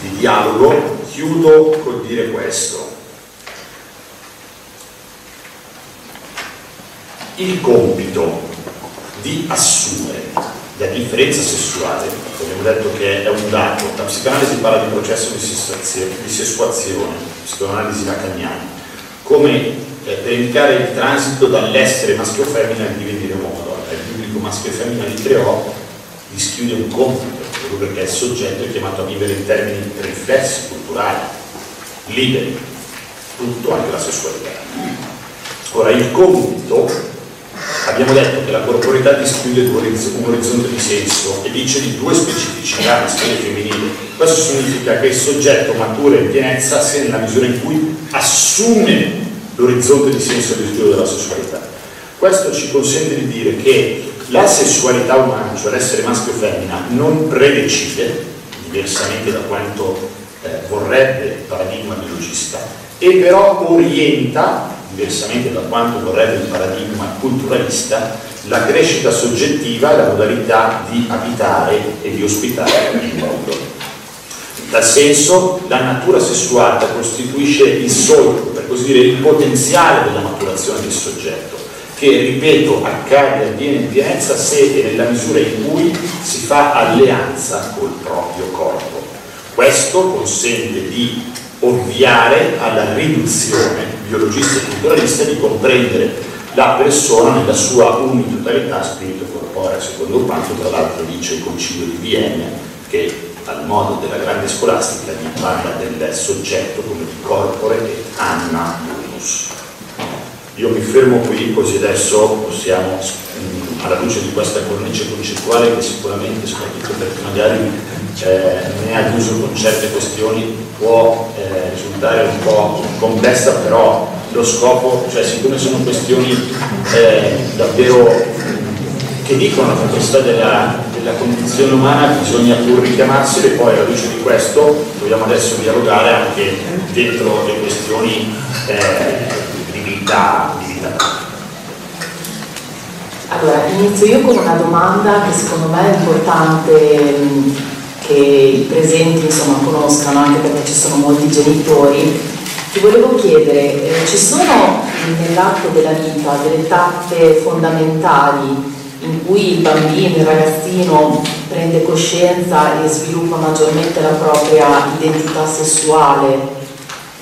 di dialogo, chiudo col dire questo. Il compito di assumere la differenza sessuale, abbiamo detto che è un dato, la psicanalisi parla di processo di, di sessuazione, psicoanalisi lacaniana, come eh, per indicare il transito dall'essere maschio o femmina al divenire uomo. Il biblico maschio e femmina li creò dischiude un compito, proprio perché il soggetto è chiamato a vivere in termini riflessi, culturali, liberi, tutto anche la sessualità. Ora, il compito, abbiamo detto che la corporalità dischiude un orizzonte di senso e dice di due specificità maschile e femminile. Questo significa che il soggetto matura in pienezza sia nella misura in cui assume l'orizzonte di senso del studio della sessualità. Questo ci consente di dire che la sessualità umana, cioè l'essere maschio o femmina, non predecide, diversamente da quanto eh, vorrebbe il paradigma biologista, e però orienta, diversamente da quanto vorrebbe il paradigma culturalista, la crescita soggettiva e la modalità di abitare e di ospitare il mondo. Tal senso la natura sessuale costituisce il solco, per così dire, il potenziale della maturazione del soggetto che, ripeto, accade avviene in pienezza se e nella misura in cui si fa alleanza col proprio corpo. Questo consente di ovviare alla riduzione biologista e culturalista di comprendere la persona nella sua unitarietà spirito corporea, secondo quanto tra l'altro dice il Concilio di Vienna, che al modo della grande scolastica vi parla del soggetto come di corpore e anna unus. Io mi fermo qui così adesso possiamo, mm, alla luce di questa cornice concettuale che sicuramente, soprattutto perché magari eh, ne ha d'uso con certe questioni, può eh, risultare un po' complessa, però lo scopo, cioè siccome sono questioni eh, davvero che dicono la complessità della, della, condizione umana bisogna pur richiamarsele poi alla luce di questo dobbiamo adesso dialogare anche dentro le questioni di vita allora, inizio io con una domanda che secondo me è importante che i presenti insomma, conoscano, anche perché ci sono molti genitori. Ti volevo chiedere, eh, ci sono nell'atto della vita delle tappe fondamentali in cui il bambino, il ragazzino prende coscienza e sviluppa maggiormente la propria identità sessuale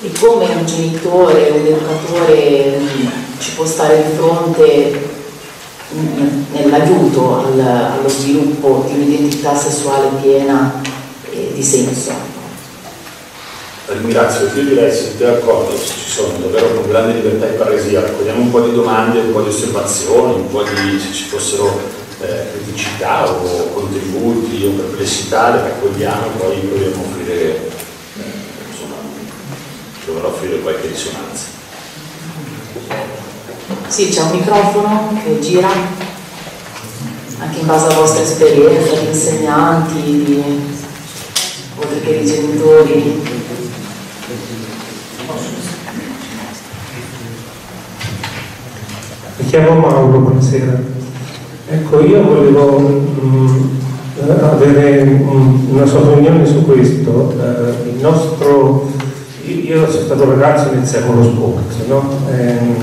e come un genitore, un educatore ci può stare di fronte nell'aiuto al, allo sviluppo di un'identità sessuale piena e di senso. Ringrazio, io direi se siete d'accordo, ci sono davvero con grande libertà e paresia, raccogliamo un po' di domande, un po' di osservazioni, un po' di se ci fossero eh, criticità o contributi o perplessità, le raccogliamo e poi proviamo a offrire, proverò a offrire qualche risonanza. Sì, c'è un microfono che gira, anche in base alla vostra esperienza di insegnanti, di, oltre che di genitori. Mi chiamo Mauro, buonasera. Ecco, io volevo mh, mm, avere mh, una sua opinione su questo. Uh, il nostro, io sono stato ragazzo nel secolo scorso, no? ehm,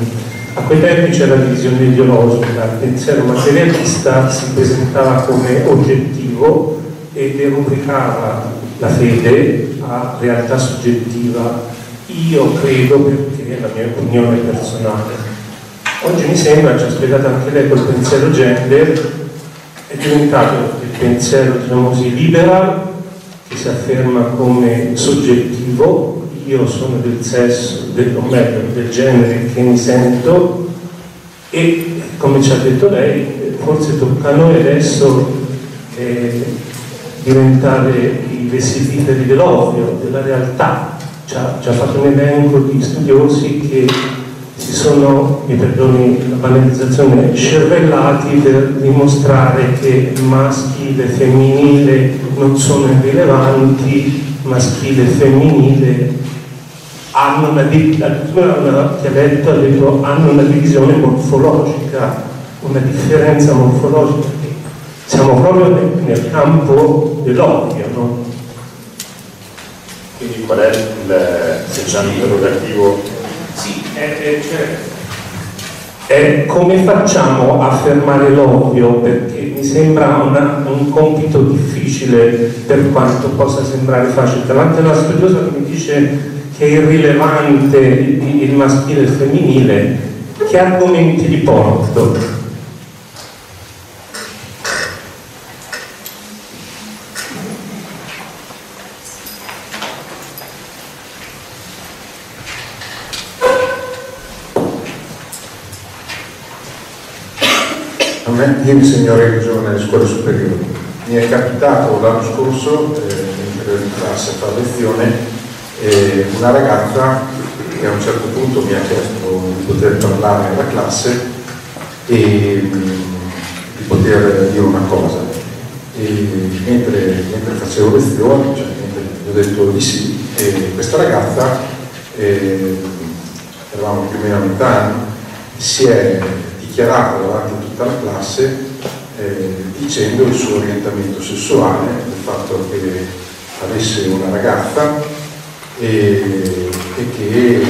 a quei tempi c'era la divisione ideologica, il pensiero materialista si presentava come oggettivo ed rubricava la fede a realtà soggettiva. Io credo perché è la mia opinione personale Oggi mi sembra, ci ha spiegato anche lei col pensiero gender, è diventato il pensiero, diciamo così, liberal, che si afferma come soggettivo, io sono del sesso, del, o meglio, del genere che mi sento e come ci ha detto lei, forse tocca a noi adesso eh, diventare i vestitiferi dell'ovvio, della realtà. Ci ha, ci ha fatto un elenco di studiosi che si sono, mi perdoni la banalizzazione, scervellati per dimostrare che maschile e femminile non sono irrilevanti, maschile e femminile hanno una, addirittura ha detto, detto, hanno una divisione morfologica, una differenza morfologica. Siamo proprio nel, nel campo dell'ovvio, no? Quindi qual è il, se c'è un interrogativo sì, è, è, cioè, è come facciamo a fermare l'ovvio? Perché mi sembra una, un compito difficile per quanto possa sembrare facile. Davanti a una studiosa che mi dice che è irrilevante il, il maschile e il femminile, che argomenti gli porto? io insegno religione alle scuole superiori. Mi è capitato l'anno scorso, eh, in classe a fare lezione, eh, una ragazza che a un certo punto mi ha chiesto di poter parlare alla classe e mh, di poter dire una cosa. Mentre, mentre facevo lezione, cioè, mentre ho detto di sì, e questa ragazza, eh, eravamo più o meno a metà anni, si è dichiarata davanti a tutta la classe eh, dicendo il suo orientamento sessuale, il fatto che avesse una ragazza e, e che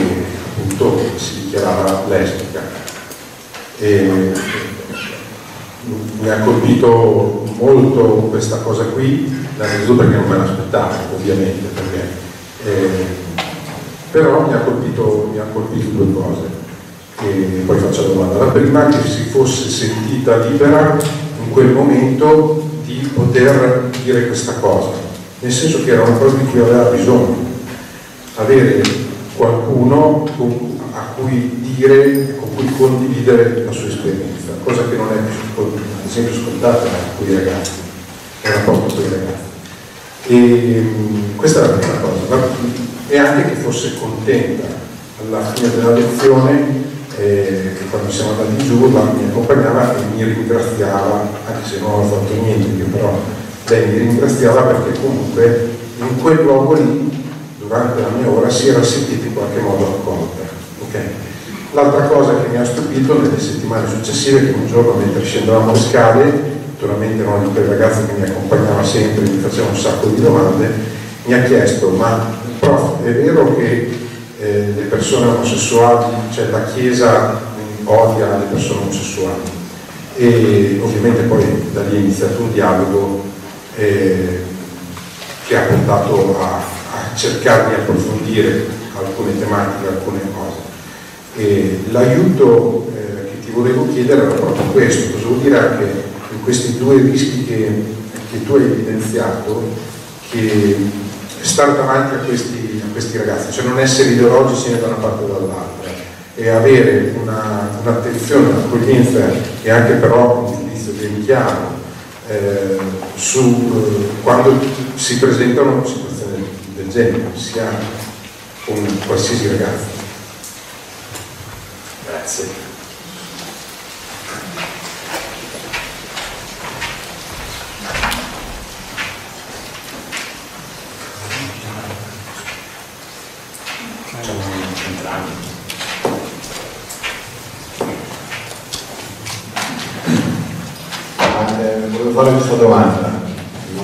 appunto si dichiarava lesbica. E, mi ha colpito molto questa cosa qui, innanzitutto perché non me l'aspettavo ovviamente, perché eh, però mi ha colpito, mi ha colpito due cose e poi faccio la domanda. La prima che si fosse sentita libera in quel momento di poter dire questa cosa, nel senso che era una cosa di cui aveva bisogno, avere qualcuno a cui dire, con cui condividere la sua esperienza, cosa che non è ad esempio scontata con i ragazzi, nel rapporto con i ragazzi. E questa è la prima cosa, e anche che fosse contenta alla fine della lezione eh, quando siamo andati giù la, mi accompagnava e mi ringraziava, anche se non ho fatto niente io però, lei mi ringraziava perché comunque in quel luogo lì, durante la mia ora, si era sentita in qualche modo accolta. Okay? L'altra cosa che mi ha stupito nelle settimane successive che un giorno mentre scendevamo le scale, naturalmente uno di quei ragazzi che mi accompagnava sempre, mi faceva un sacco di domande, mi ha chiesto, ma prof, è vero che eh, le persone omosessuali, cioè la Chiesa odia le persone omosessuali e ovviamente poi da lì è iniziato un dialogo eh, che ha portato a, a, cercare di approfondire alcune tematiche, alcune cose. L'aiuto eh, che ti volevo chiedere era proprio questo, cosa vuol dire anche in questi due rischi che, che tu hai evidenziato, che stare davanti a questi questi ragazzi, cioè non essere ideologici né da una parte o dall'altra e avere un'attenzione, una, un'accoglienza e anche però un giudizio ben chiaro eh, su eh, quando si presentano del genere, sia con qualsiasi ragazzo. Grazie. fare questa domanda.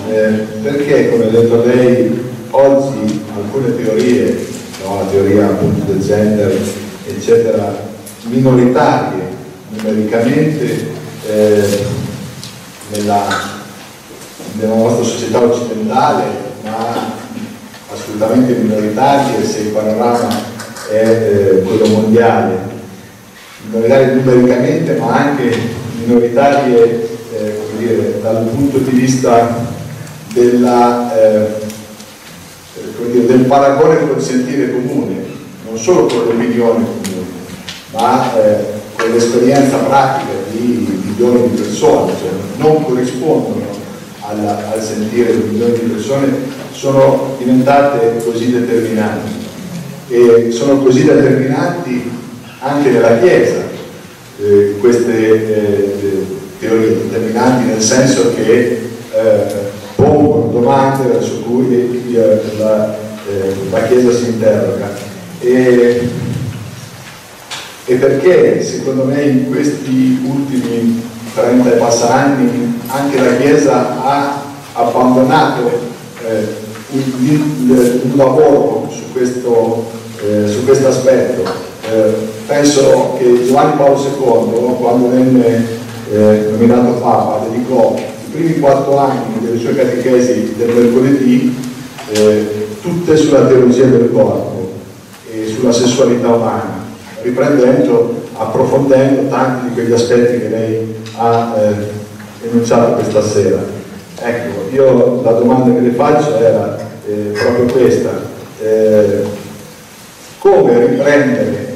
Eh, perché, come ha detto lei, oggi alcune teorie, no, la teoria appunto del gender, eccetera, minoritarie numericamente eh, nella, nella nostra società occidentale, ma assolutamente minoritarie se il panorama è eh, quello mondiale, minoritarie numericamente ma anche minoritarie dire, dal punto di vista della, eh, dire, del paragone con il sentire comune, non solo con l'opinione comune, ma eh, con l'esperienza pratica di milioni di persone, cioè non corrispondono alla, al sentire di milioni di persone, sono diventate così determinanti. E sono così determinanti anche nella Chiesa eh, queste eh, teorie determinanti nel senso che eh, pongono domande su cui eh, la, eh, la, Chiesa si interroga. E, e perché secondo me in questi ultimi 30 e passa anni anche la Chiesa ha abbandonato eh, un, un, lavoro su questo, eh, su questo aspetto. Eh, penso che Giovanni Paolo II, quando venne eh, nominato Papa, dedicò primi quattro anni delle sue catechesi del mercoledì eh, tutte sulla teologia del corpo e sulla sessualità umana, riprendendo, approfondendo tanti di quegli aspetti che lei ha eh, enunciato questa sera. Ecco, io la domanda che le faccio era eh, proprio questa, eh, come riprendere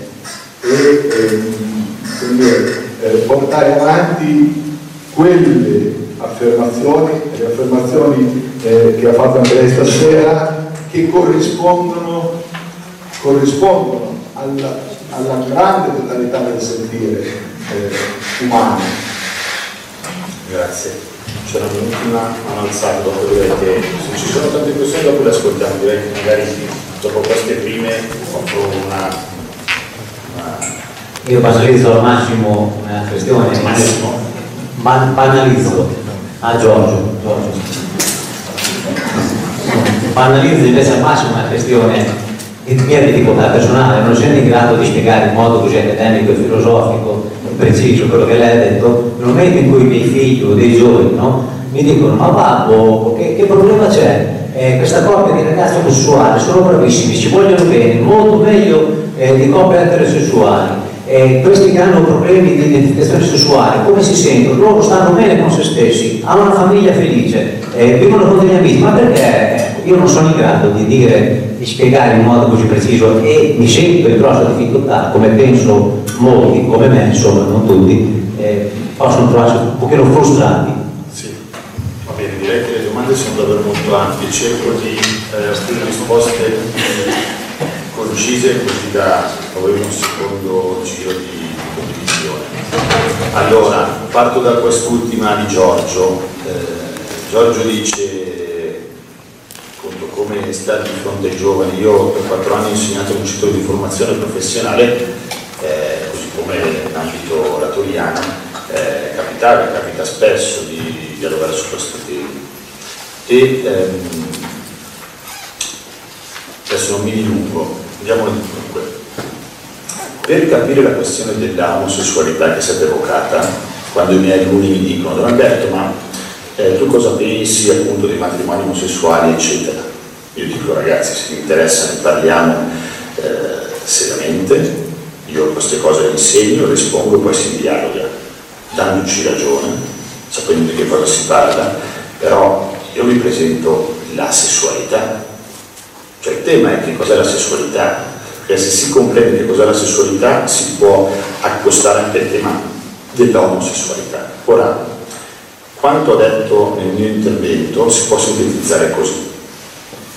e eh, dire, eh, portare avanti quelle affermazioni, le affermazioni eh, che ha fatto anche lei stasera, che corrispondono, corrispondono alla, alla, grande totalità del sentire eh, umano. Grazie. C'era un'ultima avanzata dopo direi che se ci sono tante questioni dopo le ascoltiamo, direi che magari dopo queste prime offro una, una io banalizzo al massimo una questione, ban banalizzo a ah, Giorgio, Giorgio. banalizzo invece al massimo una questione di mia difficoltà personale, non essendo in grado di spiegare in modo così accademico e filosofico preciso quello che lei ha detto, nel momento in cui i miei figli o dei giovani no, mi dicono ma babbo che, che problema c'è? eh, questa coppia di ragazzi omosessuali sono bravissimi, ci vogliono bene, molto meglio eh, di coppie eterosessuali. Eh, questi che hanno problemi di identificazione sessuale, come si sentono? Loro stanno bene con se stessi, hanno una famiglia felice, eh, vivono con degli amici, ma perché io non sono in grado di dire, di spiegare in modo così preciso e mi sento in grossa difficoltà, come penso molti, come me, insomma, non tutti, eh, possono trovarsi un pochino frustrati. Sì, va bene, direi che le domande sono davvero molto ampie, cerco di eh, offrire risposte concise così da avere un secondo giro di condivisione. Allora, parto da quest'ultima di Giorgio. Eh, Giorgio dice come stare di fronte ai giovani. Io per quattro anni ho insegnato in un centro di formazione professionale, eh, così come in ambito oratoriano, eh, capitava, capita spesso di dialogare su questo tema. E, ehm, adesso non mi dilungo, andiamo dunque. Per capire la questione della omosessualità che è stata evocata, quando i miei alunni mi dicono, Don Alberto, ma eh, tu cosa pensi appunto dei matrimoni omosessuali, eccetera? Io dico ragazzi, se vi interessa ne parliamo eh, seriamente, io queste cose le insegno, rispondo, poi si dialoga, dandoci ragione, sapendo di che cosa si parla, però io vi presento la sessualità, cioè il tema è che cos'è la sessualità, perché se si comprende che cos'è la sessualità si può accostare anche il tema dell'omosessualità. Ora, quanto ho detto nel mio intervento si può sintetizzare così.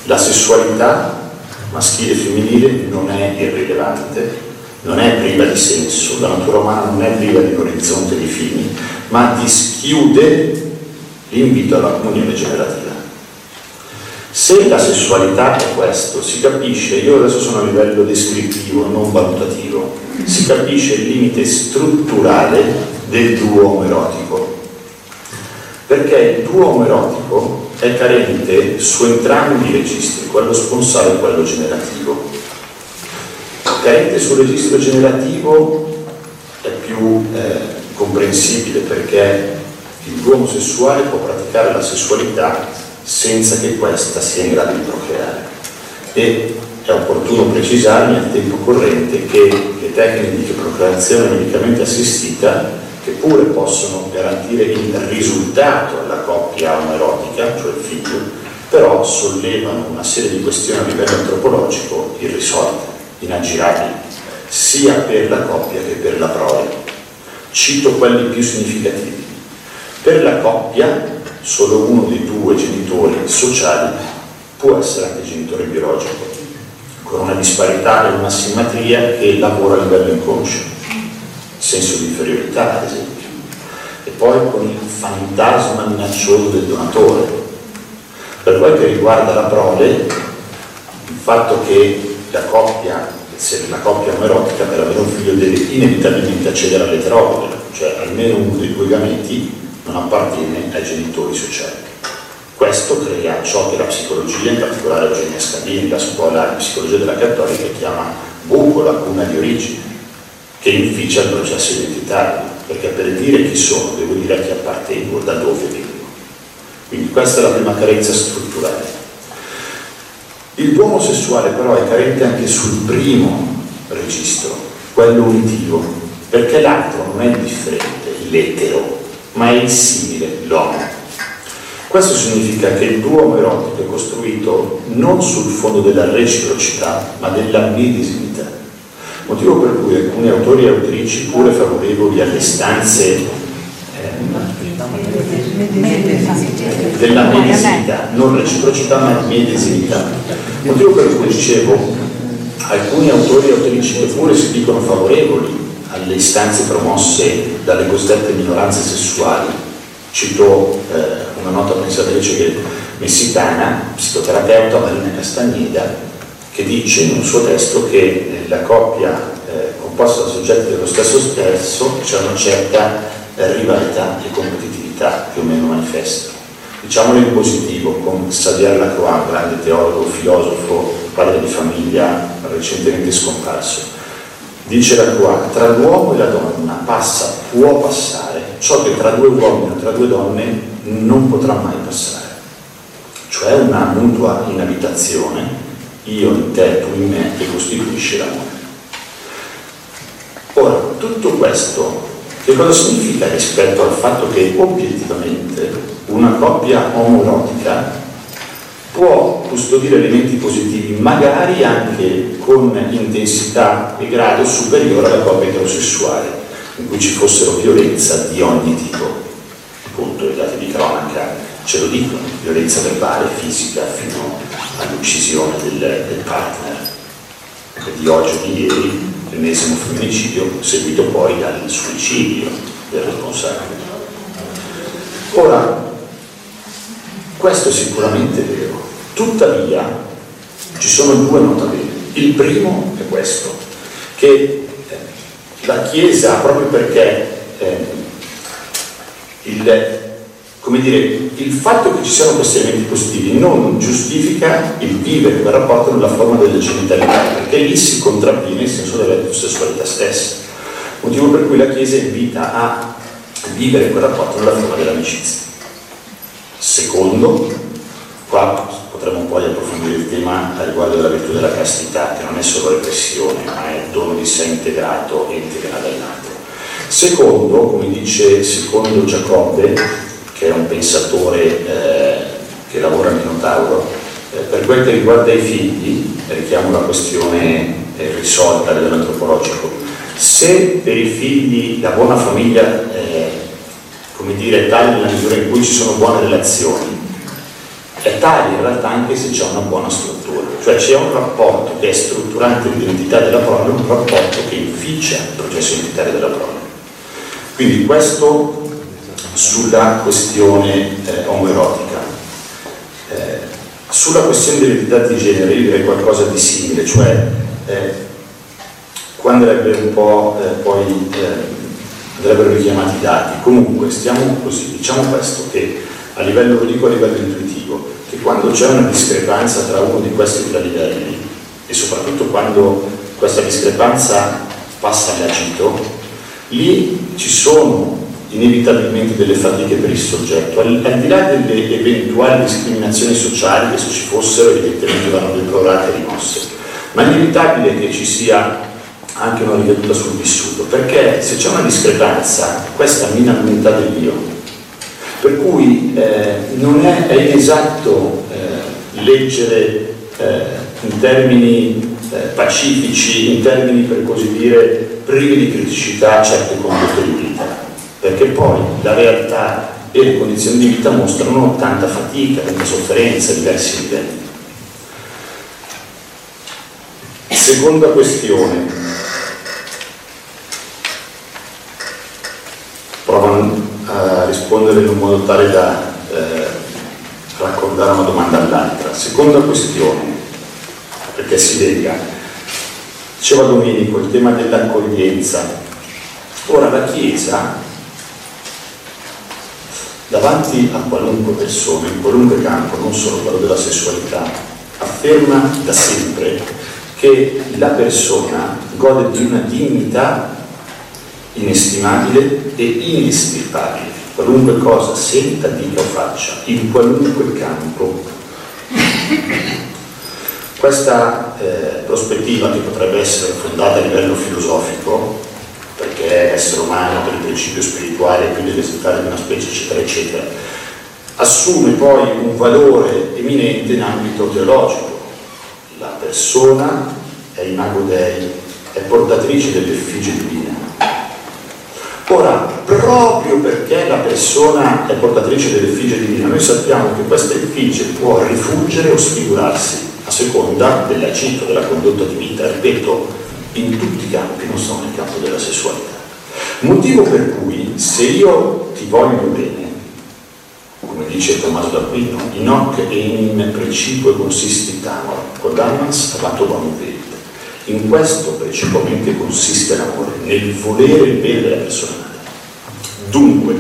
La sessualità maschile e femminile non è irrilevante, non è priva di senso, la natura umana non è priva di un orizzonte di fini, ma dischiude l'invito alla comunione generativa. Se la sessualità è questo, si capisce, io adesso sono a livello descrittivo, non valutativo, si capisce il limite strutturale del duo omoerotico. Perché il duo omoerotico è carente su entrambi i registri, quello sponsale e quello generativo. Carente sul registro generativo è più eh, comprensibile perché il duo omosessuale può praticare la sessualità senza che questa sia in grado di procreare. E è opportuno precisare nel tempo corrente che le tecniche di procreazione medicamente assistita, che pure possono garantire il risultato alla coppia omoerotica, cioè il figlio, però sollevano una serie di questioni a livello antropologico irrisolte, inaggirabili, sia per la coppia che per la prole. Cito quelli più significativi. Per la coppia solo uno dei due genitori sociali può essere anche genitore biologico, con una disparità e una simmetria che lavora a livello inconscio, senso di inferiorità ad esempio, e poi con il fantasma minaccioso del donatore. Per quel che riguarda la prole, il fatto che la coppia, se la coppia omoerotica per avere un figlio deve inevitabilmente accedere all'eterologo, cioè almeno uno dei due gameti non appartiene ai genitori sociali. Questo crea ciò che la psicologia, in particolare Eugenia Scandini, la scuola di psicologia della Cattolica, chiama buco, lacuna di origine, che inficia il processo identitario, perché per dire chi sono devo dire a chi appartengo, da dove vengo. Quindi questa è la prima carenza strutturale. Il duo omosessuale però è carente anche sul primo registro, quello unitivo, perché l'altro non è differente, l'etero, ma è il simile, l'uomo. Questo significa che il duo erotico è costruito non sul fondo della reciprocità, ma della medesimità. Motivo per cui alcuni autori e autrici, pure favorevoli alle stanze eh, della medesimità, non reciprocità ma medesimità. Motivo per cui dicevo, alcuni autori e autrici che pure si dicono favorevoli alle istanze promosse dalle cosiddette minoranze sessuali. Cito eh, una nota pensatrice messicana, psicoterapeuta Marina Castagneda, che dice in un suo testo che nella coppia eh, composta da soggetti dello stesso sesso c'è una certa eh, rivalità e competitività più o meno manifesta. Diciamolo in positivo, con Xavier Lacroix, grande teologo, filosofo, padre di famiglia recentemente scomparso dice la tua, tra l'uomo e la donna passa, può passare, ciò che tra due uomini o tra due donne non potrà mai passare. cioè una mutua inabitazione, io in te, tu in me, che costituisce l'amore. Ora, tutto questo che cosa significa rispetto al fatto che obiettivamente una coppia omoerotica può custodire elementi positivi, magari anche con intensità e grado superiore alla coppia eterosessuale, in cui ci fossero violenza di ogni tipo. Appunto, i dati di cronaca ce lo dicono, violenza verbale, fisica, fino all'uccisione del, del partner. Di oggi o di ieri l'ennesimo femminicidio, seguito poi dal suicidio del responsabile. Ora, questo è sicuramente vero, tuttavia ci sono due notabili. Il primo è questo, che eh, la Chiesa, proprio perché eh, il dire, il fatto che ci siano questi elementi positivi non giustifica il vivere quel rapporto nella forma della genitalità, perché lì si contravviene il senso della stessa. Motivo per cui la Chiesa invita a vivere quel rapporto nella forma dell'amicizia. Secondo, qua potremmo poi approfondire il tema a riguardo della virtù della castità, che non è solo repressione, ma è dono di sé integrato e integrale all'altro. Secondo, come dice secondo Giacobbe, che è un pensatore eh, che lavora a Minotauro, eh, per quel che riguarda i figli, richiamo la questione eh, risolta dell'antropologico, se per i figli la buona famiglia eh, come dire, è tale nella misura in cui ci sono buone relazioni, è tale in realtà anche se c'è una buona struttura, cioè c'è un rapporto che è strutturante l'identità della prole, un rapporto che inficia il processo identitario della prole. Quindi questo sulla questione eh, omoerotica. Eh, sulla questione dell'identità di genere io direi qualcosa di simile, cioè eh, qua andrebbe un po' eh, poi eh, andrebbero richiamati i dati. Comunque stiamo così, diciamo questo, che a livello, lo dico a livello intuitivo, che quando c'è una discrepanza tra uno di questi due livelli e soprattutto quando questa discrepanza passa all'agito, lì ci sono inevitabilmente delle fatiche per il soggetto, al, al di là delle eventuali discriminazioni sociali che se ci fossero evidentemente vanno deplorate e rimosse, ma è inevitabile che ci sia anche una ricaduta sul vissuto, perché se c'è una discrepanza, questa mina l'unità Dio, per cui eh, non è, è inesatto eh, leggere eh, in termini eh, pacifici, in termini per così dire privi di criticità certe condotte di vita. Perché poi la realtà e le condizioni di vita mostrano tanta fatica, tanta sofferenza, diversi livelli. Seconda questione, provo a rispondere in un modo tale da eh, raccordare una domanda all'altra. Seconda questione, perché si lega, diceva Domenico, il tema dell'accoglienza. Ora la Chiesa davanti a qualunque persona, in qualunque campo, non solo quello della sessualità, afferma da sempre che la persona gode di una dignità inestimabile e inestirpabile, qualunque cosa senta, dica o faccia, in qualunque campo. Questa eh, prospettiva, che potrebbe essere fondata a livello filosofico, perché essere umano per il principio spirituale più dell'esemplare di una specie, eccetera, eccetera, assume poi un valore eminente in ambito teologico. La persona è imago Dei, è portatrice dell'effigie divina. Ora, proprio perché la persona è portatrice dell'effigie divina, noi sappiamo che questa effigie può rifuggere o sfigurarsi a seconda dell'agito, della condotta di vita, ripeto, in tutti i campi, non solo nel campo della sessualità. Motivo per cui se io ti voglio bene, come dice Tommaso d'Aquino, in hoc enim principio consistitamor, quodamans avato bonum. In questo principalmente consiste l'amore, nel volere il bene della persona amata. Dunque,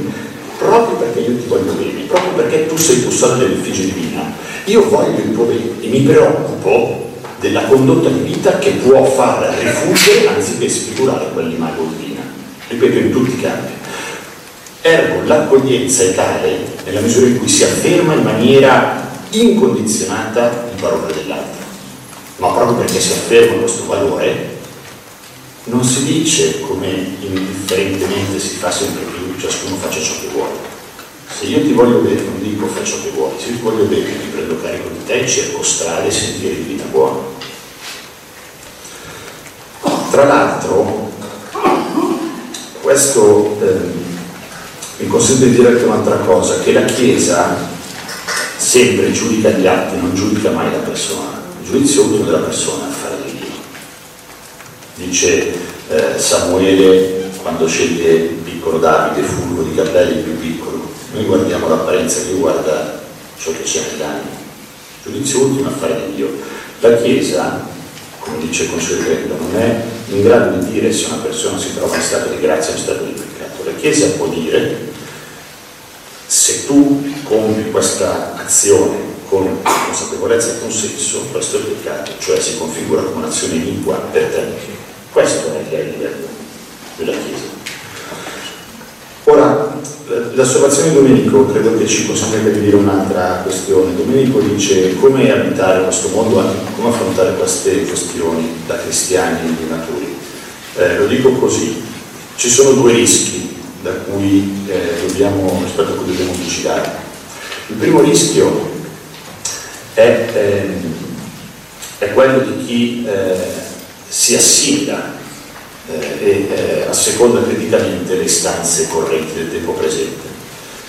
proprio perché io ti voglio bene, proprio perché tu sei custode dell'effigie divina, io voglio il tuo bene e mi preoccupo della condotta di vita che può far rifuggere anziché sfigurare quell'immagine divina. Ripeto, in tutti i campi. Ergo, l'accoglienza è tale nella misura in cui si afferma in maniera incondizionata il valore dell'altro, ma proprio perché si afferma questo valore non si dice come indifferentemente si fa sempre più, ciascuno faccia ciò che vuole. Se io ti voglio bene, non dico fai ciò che vuoi, se ti voglio bene, mi prendo carico di te cerco strade e sentieri di vita buona. Tra l'altro, questo eh, mi consente di dire anche un'altra cosa, che la Chiesa sempre giudica gli atti, non giudica mai la persona. Giudizio ultimo della persona è fare di Dio. Dice eh, Samuele quando sceglie il piccolo Davide, fulvo di capelli più piccolo, noi guardiamo l'apparenza, Dio guarda ciò che c'è nell'anima. Giudizio ultimo è fare di Dio. La Chiesa, come dice Consiglio non è in grado di dire se una persona si trova in stato di grazia o in stato di peccato. La Chiesa può dire se tu compi questa azione con consapevolezza e consenso, questo è il peccato, cioè si configura come un'azione iniqua per te. Questo è il livello della Chiesa. Ora, l'osservazione di Domenico credo che ci consenta di dire un'altra questione. Domenico dice come abitare questo mondo, come affrontare queste questioni da cristiani di maturi. Eh, lo dico così, ci sono due rischi da cui, eh, dobbiamo, rispetto a cui dobbiamo vigilare. Il primo rischio è, eh, è quello di chi eh, si assimila eh, e eh, asseconda criticamente le istanze correnti del tempo presente.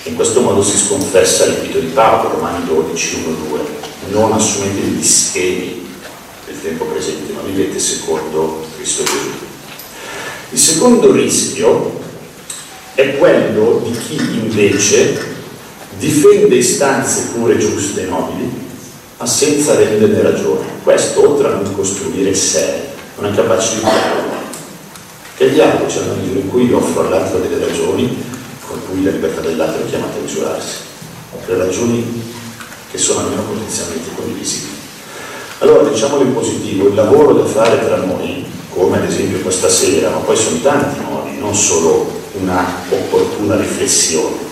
In questo modo si sconfessa l'invito di Paolo, Romani 12, 1, 2, non assumete gli schemi del tempo presente, ma vivete secondo Cristo Gesù. Il secondo rischio è quello di chi invece difende istanze pure giuste e nobili, ma senza renderne ragione. Questo, oltre a non costruire sé, non è capace di dialogo. Che il dialogo c'è una misura in cui io offro all'altro delle ragioni con cui la libertà dell'altro è chiamata a misurarsi, le ragioni che sono almeno potenzialmente condivisibili. Allora, diciamolo in positivo, il lavoro da fare tra noi, come ad esempio questa sera, ma poi sono tanti modi, non solo una opportuna riflessione,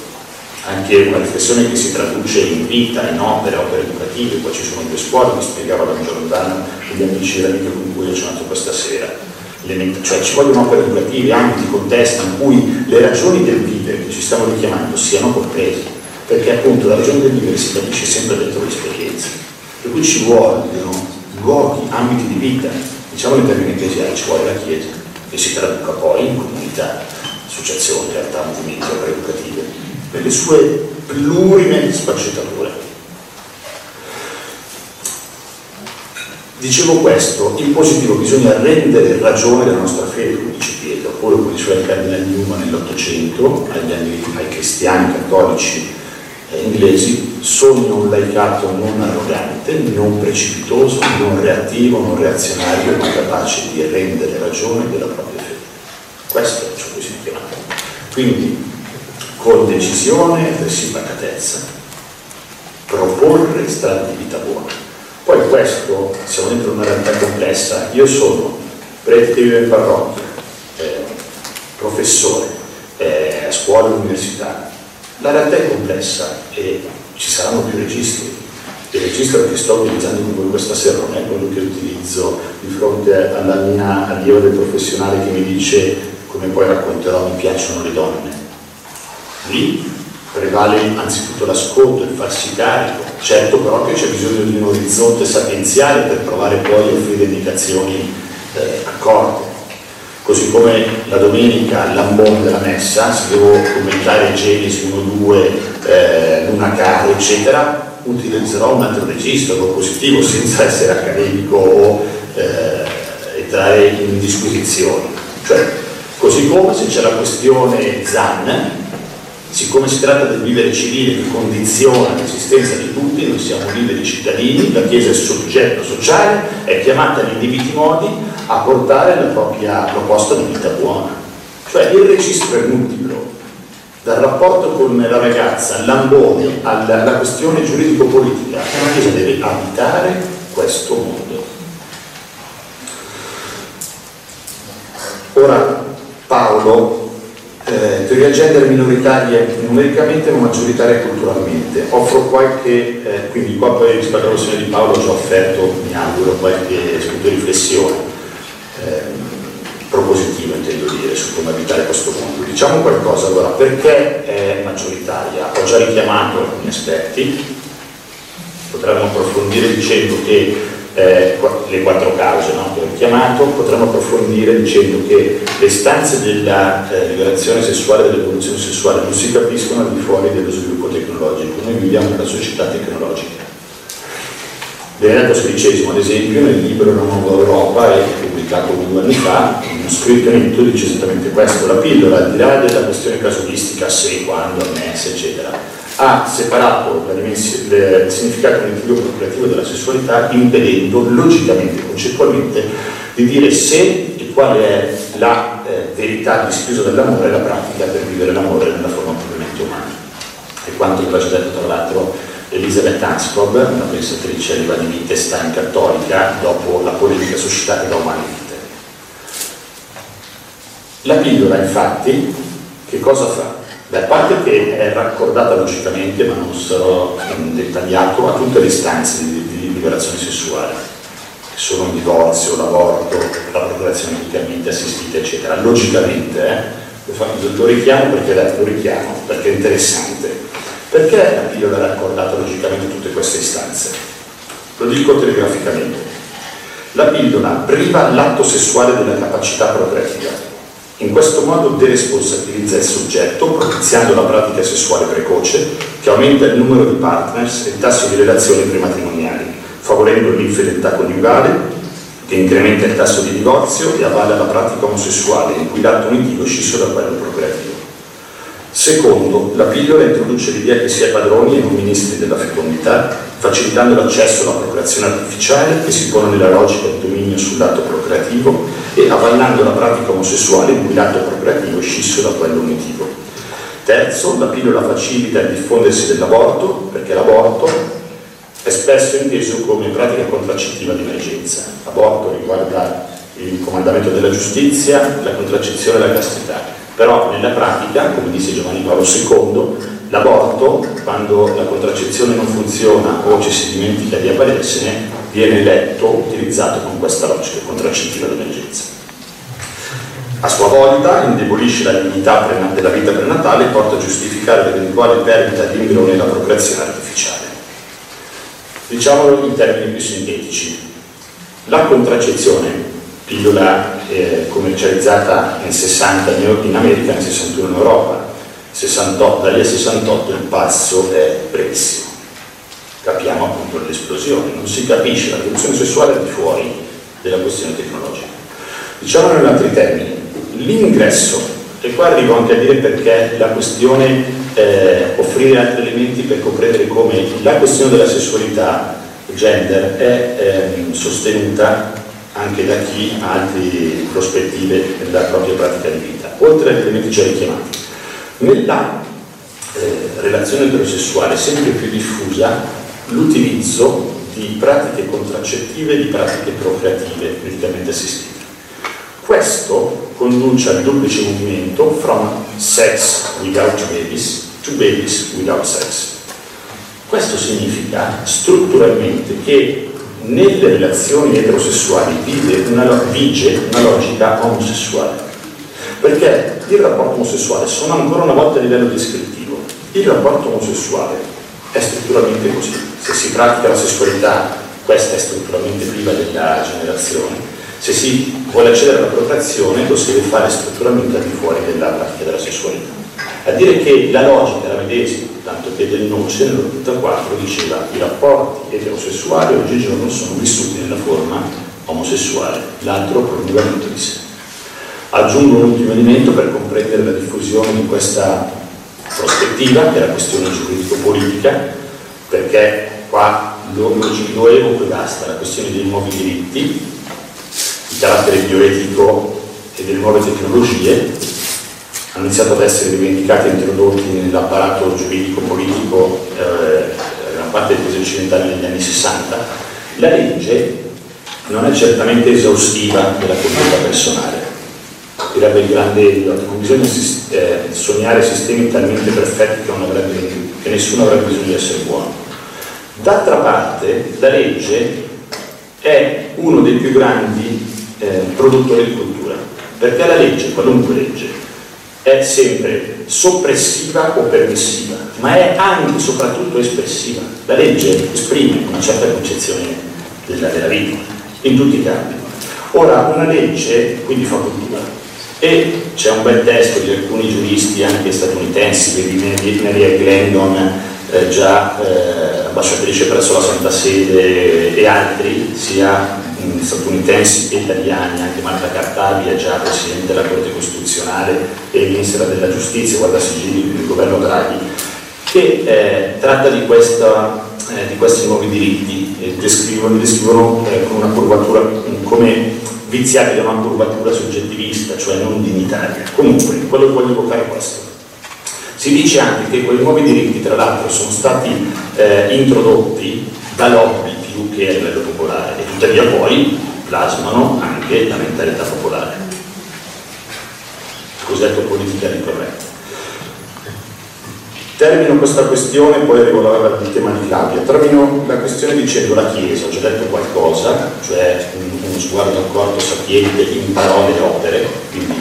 anche una riflessione che si traduce in vita, in opere, opere educative, poi ci sono due scuole, mi spiegava da Giordano e gli amici e le amiche con cui ho cenato questa sera. Cioè ci vogliono opere educative, ambiti, contesti in cui le ragioni del vivere che ci stiamo richiamando siano comprese, perché appunto la ragione del vivere si capisce sempre dentro l'esperienza, per cui ci vogliono luoghi, ambiti di vita, diciamo in termini ecclesiali, ci vuole la Chiesa, che si traduca poi in comunità associazioni, realtà, movimenti, opere educative, nelle sue plurime sfaccettature. Dicevo questo, in positivo bisogna rendere ragione della nostra fede, come dice Pietro, oppure come diceva il cardinale Newman nell'Ottocento, ai cristiani cattolici eh, inglesi, sogno un laicato non arrogante, non precipitoso, non reattivo, non reazionario, ma capace di rendere ragione della propria fede. Questo è ciò che si chiama. Quindi, con decisione e pacatezza, proporre strade di vita buona. Poi questo, siamo dentro una realtà complessa, io sono prete in parrocchia, eh, professore, eh, scuola e all'università. La realtà è complessa e ci saranno più registri. Il registro che sto utilizzando con voi questa sera non è quello che utilizzo di fronte alla mia allieva del professionale che mi dice come poi racconterò, mi piacciono le donne. Lì prevale anzitutto l'ascolto, il farsi carico, certo però che c'è bisogno di un orizzonte sapienziale per provare poi a offrire indicazioni eh, accorte. Così come la domenica all'ambone della messa, se devo commentare Genesi 1-2, eh, Luna Caro, eccetera, utilizzerò un altro registro propositivo senza essere accademico o eh, entrare in disquisizioni. Cioè, Così come se c'è la questione ZAN, siccome si tratta del vivere civile che condiziona l'esistenza di tutti, noi siamo liberi cittadini, la Chiesa è soggetto sociale, è chiamata in individi modi a portare la propria proposta di vita buona. Cioè il registro è multiplo, dal rapporto con la ragazza, all'ambone, alla, alla questione giuridico-politica, la Chiesa deve abitare questo mondo. Ora, Paolo eh, teoria gender minoritarie numericamente ma maggioritaria culturalmente. Offro qualche, eh, quindi qua poi rispetto alla questione di Paolo ho già offerto, mi auguro, qualche spunto di riflessione eh, propositiva intendo dire su come abitare questo mondo. Diciamo qualcosa allora, perché è maggioritaria? Ho già richiamato alcuni aspetti, potremmo approfondire dicendo che eh, le quattro cause no, che ho chiamato, potremmo approfondire dicendo che le istanze della eh, liberazione sessuale e dell'evoluzione sessuale non si capiscono al di fuori dello sviluppo tecnologico, noi viviamo in una società tecnologica. Benedetto XVI, ad esempio, nel libro Una nuova Europa, pubblicato due anni fa, uno scritto dice esattamente questo, la pillola, al di là della questione casuistica, se, quando, annessa, eccetera, ha separato il significato cognitivo procreativo della sessualità impedendo logicamente, concettualmente, di dire se e quale è la eh, verità dischiusa dell'amore e la pratica per vivere l'amore nella forma propriamente umana. E quanto aveva già detto tra l'altro Elisabeth Anscombe, una pensatrice di Wittgenstein cattolica, dopo la polemica suscitata da Umanite. La pillola infatti che cosa fa? Beh, a parte che è raccordata logicamente, ma non sarò dettagliato, a tutte le istanze di, di liberazione sessuale, che sono il divorzio, l'aborto, la procreazione medicalmente assistita, eccetera. Logicamente, eh, lo richiamo perché lo richiamo, perché è interessante. Perché la pillola è raccordata logicamente tutte queste istanze? Lo dico telegraficamente. La pillola priva l'atto sessuale della capacità procreativa in questo modo deresponsabilizza il soggetto, propiziando la pratica sessuale precoce, che aumenta il numero di partners e il tasso di relazioni prematrimoniali, favorendo l'infedeltà coniugale, che incrementa il tasso di divorzio e avvala la pratica omosessuale, in cui l'atto unitivo scisso da quello procreativo. Secondo, la pillola introduce l'idea che si è padroni e non ministri della fecondità, facilitando l'accesso alla procreazione artificiale che si pone nella logica di dominio sull'atto procreativo e avallando la pratica omosessuale in cui l'atto procreativo è scisso da quello unitivo. Terzo, la pillola facilita il diffondersi dell'aborto, perché l'aborto è spesso inteso come pratica contraccettiva di emergenza. L'aborto riguarda il comandamento della giustizia, la contraccezione e la castità. Però nella pratica, come disse Giovanni Paolo II, l'aborto, quando la contraccezione non funziona o ci si dimentica di avvalersene, viene letto, utilizzato con questa logica contraccettiva d'emergenza. A sua volta indebolisce la dignità della vita prenatale e porta a giustificare l'eventuale perdita di embrione nella procreazione artificiale. Diciamolo in termini più sintetici. La contraccezione, pillola eh, commercializzata nel 60 in America, nel 61 in Europa, 68, da lì a 68 il passo è brevissimo capiamo appunto l'esplosione, non si capisce la rivoluzione sessuale al di fuori della questione tecnologica. Diciamolo in altri termini, l'ingresso, e qua arrivo anche a dire perché la questione, eh, offrire altri elementi per comprendere come la questione della sessualità, gender, è eh, sostenuta anche da chi ha altre prospettive nella propria pratica di vita, oltre agli elementi già richiamati. Nella eh, relazione eterosessuale sempre più diffusa l'utilizzo di pratiche contraccettive e di pratiche procreative medicamente assistite. Questo conduce al duplice movimento from sex without babies to babies without sex. Questo significa strutturalmente che nelle relazioni eterosessuali una, vige una logica omosessuale. Perché il rapporto omosessuale, sono ancora una volta a livello descrittivo, il rapporto omosessuale è strutturalmente così se si pratica la sessualità, questa è strutturalmente priva della generazione, se si vuole accedere alla procreazione lo si deve fare strutturalmente al di fuori della pratica della sessualità. A dire che la logica la medesima, tanto che del Noce nell'84 diceva i rapporti eterosessuali oggigiorno sono vissuti nella forma omosessuale, l'altro prolungamento di sé. Aggiungo un ultimo elemento per comprendere la diffusione di questa prospettiva, che è la questione giuridico-politica, perché qua lo, lo evoco e basta, la questione dei nuovi diritti, di carattere bioetico e delle nuove tecnologie hanno iniziato ad essere rivendicati e introdotti nell'apparato giuridico-politico eh, gran parte dei paesi occidentali negli anni 60. La legge non è certamente esaustiva della condotta personale direbbe il grande Eliot, non bisogna eh, sognare sistemi talmente perfetti che, avrebbe, che nessuno avrebbe bisogno di essere buono. D'altra parte, la legge è uno dei più grandi eh, produttori di cultura, perché la legge, qualunque legge, è sempre soppressiva o permissiva, ma è anche e soprattutto espressiva. La legge esprime una certa concezione della, della vita, in tutti i campi. Ora, una legge quindi fa cultura e c'è un bel testo di alcuni giuristi anche statunitensi, vedi Mary Glendon, eh, già eh, ambasciatrice presso la Santa Sede e altri, sia mh, statunitensi che italiani, anche Marta Cartabia, già Presidente della Corte Costituzionale e Ministra della Giustizia, guarda sigilli del governo Draghi, che eh, tratta di, questa, eh, di, questi nuovi diritti, e descrivono, descrivono eh, con una curvatura come viziati da una curvatura soggettivista, cioè non dignitaria. Comunque, quello che voglio evocare è questo. Si dice anche che quei nuovi diritti, tra l'altro, sono stati eh, introdotti da lobby più che a livello popolare e tuttavia poi plasmano anche la mentalità popolare. Cosiddetto politica ricorrente. Termino questa questione, poi arrivo al tema di Claudia. Termino la questione dicendo la Chiesa, ho già detto qualcosa, cioè un, uno sguardo accorto sapiente in parole e opere, quindi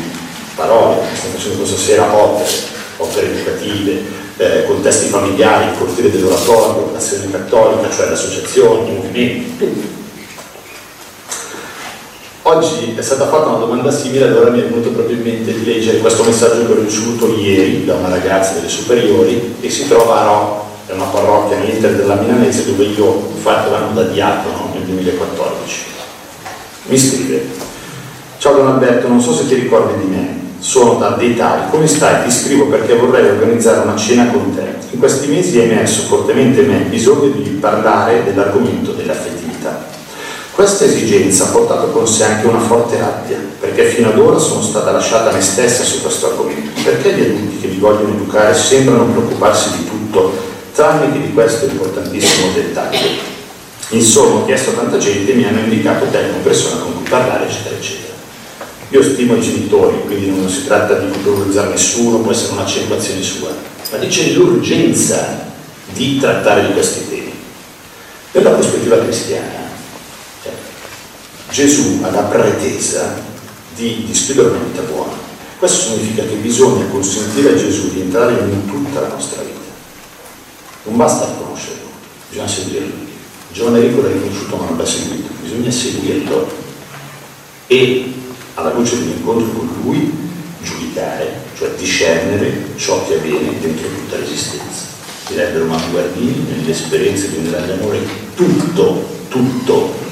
parole, stiamo facendo questa sera opere, opere educative, eh, contesti familiari, il cortile dell'oratorio, l'azione cattolica, cioè le associazioni, i movimenti, Oggi è stata fatta una domanda simile, allora mi è venuto proprio in mente di leggere questo messaggio che ho ricevuto ieri da una ragazza delle superiori e si trova a Ro, è una parrocchia nell'Inter della Milanese dove io ho fatto l'anno da diacono nel 2014. Mi scrive, ciao Don Alberto, non so se ti ricordi di me, sono da dei tali, come stai? Ti scrivo perché vorrei organizzare una cena con te. In questi mesi hai messo fortemente in me il bisogno di parlare dell'argomento dell'affettività questa esigenza ha portato con sé anche una forte rabbia, perché fino ad ora sono stata lasciata me stessa su questo argomento. Perché gli adulti che vi vogliono educare sembrano preoccuparsi di tutto, tranne che di questo importantissimo dettaglio? Insomma, ho chiesto a tanta gente e mi hanno indicato te come persona con cui parlare, eccetera, eccetera. Io stimo i genitori, quindi non si tratta di culturalizzare nessuno, può essere un'accentuazione sua, ma dice l'urgenza di trattare di questi temi. Per la prospettiva cristiana, Gesù ha la pretesa di dischiudere una vita buona. Questo significa che bisogna consentire a Gesù di entrare in tutta la nostra vita. Non basta conoscerlo, bisogna seguirlo. Giovanni Enrico l'ha riconosciuto ma non l'ha seguito, bisogna seguirlo e alla luce dell'incontro con lui giudicare, cioè discernere ciò che avviene dentro tutta l'esistenza. Direbbero nelle esperienze di un grande amore, tutto, tutto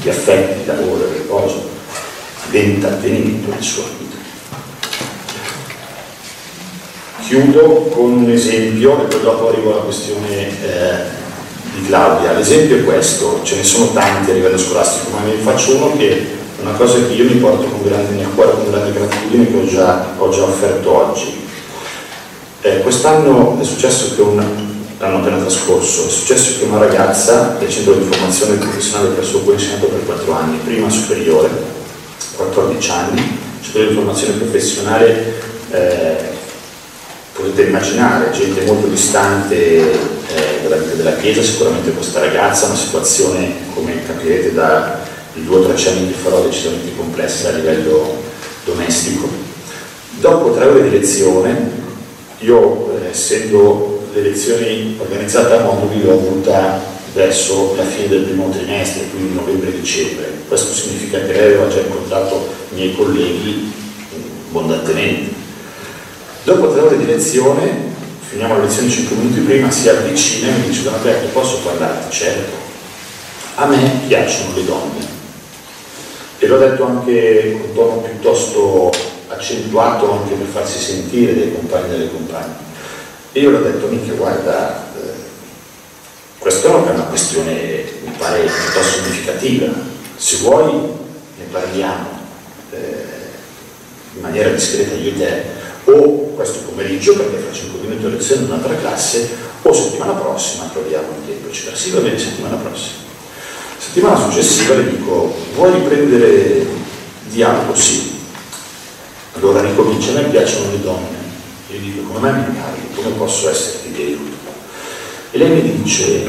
di affetti, di lavoro, di riposo, diventa avvenimento nel suo vita. Chiudo con un esempio e poi dopo arrivo alla questione eh, di Claudia. L'esempio è questo, ce ne sono tanti a livello scolastico, ma ne faccio uno che è una cosa che io mi porto con grande, nel cuore, con grande gratitudine che ho già, ho già offerto oggi. Eh, quest'anno è successo che un, l'anno appena trascorso. È successo che una ragazza del centro di formazione professionale presso cui ho insegnato per 4 anni, prima superiore, 14 anni, centro di formazione professionale, eh, potete immaginare, gente molto distante eh, dalla vita della Chiesa, sicuramente questa ragazza, una situazione, come capirete dai due o tre cenni che farò, decisamente complessa a livello domestico. Dopo tre ore di lezione, io eh, essendo lezioni organizzate a Mondovì l'ho avuta verso la fine del primo trimestre, quindi novembre-dicembre. Questo significa che lei aveva già incontrato i miei colleghi abbondantemente. Dopo tre ore di lezione, finiamo la lezione 5 minuti prima, si avvicina e mi dice Don Alberto, posso parlarti? Certo. A me piacciono le donne. E l'ho detto anche con tono piuttosto accentuato anche per farsi sentire dai compagni e dalle compagne e io le ho detto, mica guarda, eh, questa è una questione, mi pare, piuttosto significativa. Se vuoi ne parliamo eh, in maniera discreta io te, o questo pomeriggio, perché fra 5 minuti ho lezione in un'altra classe, o settimana prossima troviamo un tempo, eccetera. Sì, va bene, settimana prossima. Settimana successiva le dico, vuoi riprendere dialogo? Sì. Allora ricomincia, a me piacciono le donne. Io dico, come mi parli? Come posso esserti di aiuto? E lei mi dice,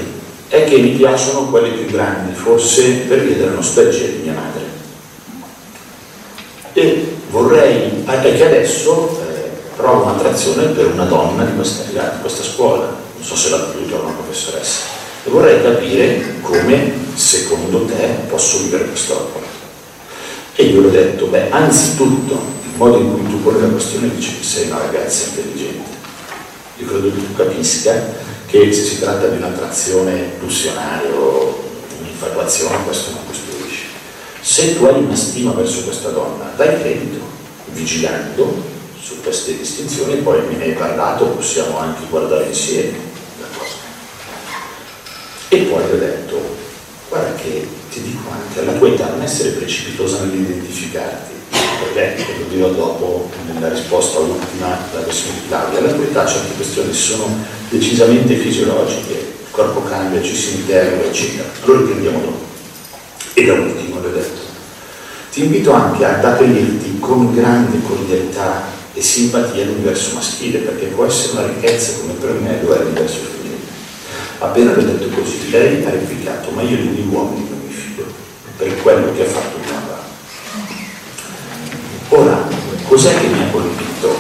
è che mi piacciono quelle più grandi, forse per via della nostalgia di mia madre. E vorrei, che adesso eh, provo un'attrazione per una donna di questa, di questa scuola, non so se la tutor o una professoressa, e vorrei capire come, secondo te, posso vivere quest'opera. E io le ho detto, beh, anzitutto modo in cui tu poni la questione dice che sei una ragazza intelligente. Io credo che tu capisca che se si tratta di un'attrazione pulsionale o un'infatuazione, questo non costruisce. Se tu hai una stima verso questa donna, dai credito, vigilando su queste distinzioni, poi me ne hai parlato, possiamo anche guardare insieme la cosa. E poi ho detto, guarda che ti dico anche, alla tua età non essere precipitosa nell'identificarti, perché, lo dirò dopo nella risposta ultima della versione di Claudia, alla verità certe questioni sono decisamente fisiologiche, il corpo cambia, ci si interroga, eccetera. Allora riprendiamo dopo. E da ultimo le ho detto, ti invito anche ad accoglierti con grande cordialità e simpatia l'universo maschile, perché può essere una ricchezza come per me lo è l'universo femminile. Appena le ho detto così, lei ha replicato, ma io degli uomini per quello che ha fatto mia madre. Ora, cos'è che mi ha colpito?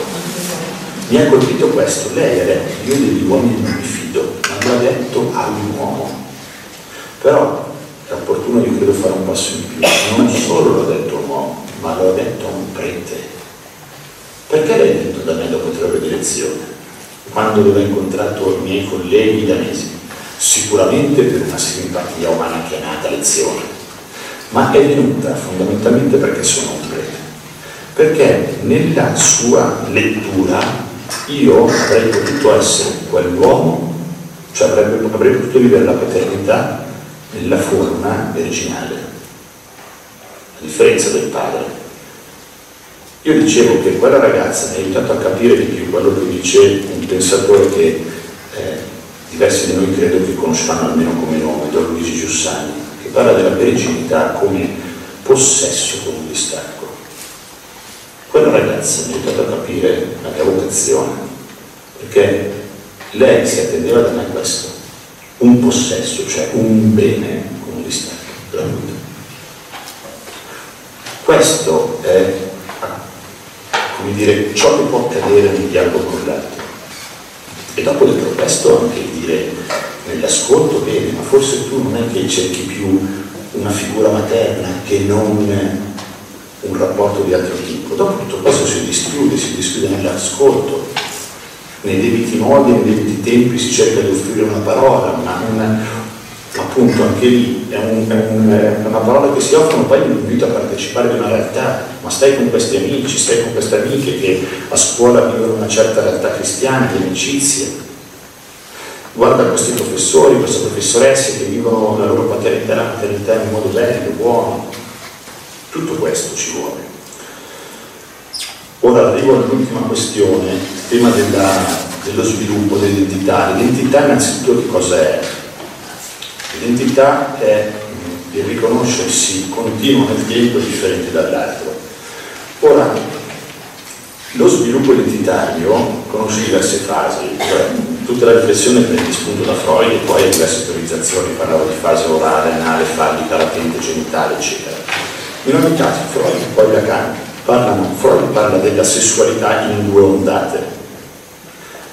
Mi ha colpito questo, lei ha detto, io degli uomini non mi fido, ma lo ha detto a un uomo. Però è opportuno, io credo, fare un passo in più. Non solo l'ho detto a un uomo, ma l'ho detto a un prete. Perché l'hai detto da me dopo tre ore di lezione? Quando avevo incontrato i miei colleghi danesi? Sicuramente per una simpatia umana che è nata lezione, ma è venuta fondamentalmente perché sono un prete perché nella sua lettura io avrei potuto essere quell'uomo, cioè avrei, avrei potuto vivere la paternità nella forma originale, a differenza del padre. Io dicevo che quella ragazza mi ha aiutato a capire di più quello che dice un pensatore che eh, diversi di noi credo che conosceranno almeno come nome, Don Luigi Giussani, parla della verginità come possesso con un distacco. Quella ragazza mi ha aiutato a capire la mia vocazione, perché lei si attendeva da me questo, un possesso, cioè un bene con distacco gratuito. Questo è, come dire, ciò che può accadere nel dialogo con l'altro. E dopo detto questo anche dire nell'ascolto bene, ma forse tu non è che cerchi più una figura materna che non un rapporto di altro tipo. Dopo tutto questo si dischiude, si dischiude nell'ascolto, nei debiti modi, nei debiti tempi si cerca di offrire una parola, una, una, appunto anche lì è, un, è, un, è, una parola che si offre, poi invito a partecipare ad una realtà, ma stai con questi amici, stai con queste amiche che a scuola vivono una certa realtà cristiana, di amicizie. Guarda questi professori, queste professoresse che vivono la loro paternità, la paternità in modo bello, buono, tutto questo ci vuole. Ora arrivo all'ultima questione, tema della, dello sviluppo dell'identità. L'identità innanzitutto che cos'è? L'identità è il riconoscersi continuo nel tempo differente dall'altro. Ora, lo sviluppo identitario conosce diverse fasi, cioè tutta la riflessione prende spunto da Freud e poi ha diverse teorizzazioni, parlavo di fase orale, anale, fallica, latente, genitale, eccetera. In ogni caso Freud e poi Lacan parlano, Freud parla della sessualità in due ondate,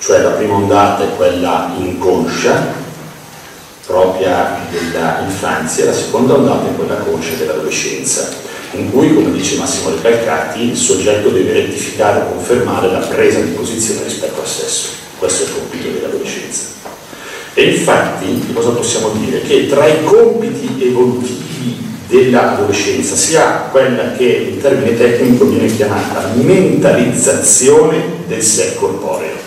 cioè la prima ondata è quella inconscia, propria dell'infanzia, la seconda ondata è quella conscia dell'adolescenza, in cui, come dice Massimo Recalcati, il soggetto deve rettificare o confermare la presa di posizione rispetto al sesso. Questo è il compito dell'adolescenza. E infatti, cosa possiamo dire? Che tra i compiti evolutivi dell'adolescenza, sia quella che in termine tecnico viene chiamata mentalizzazione del sé corporeo,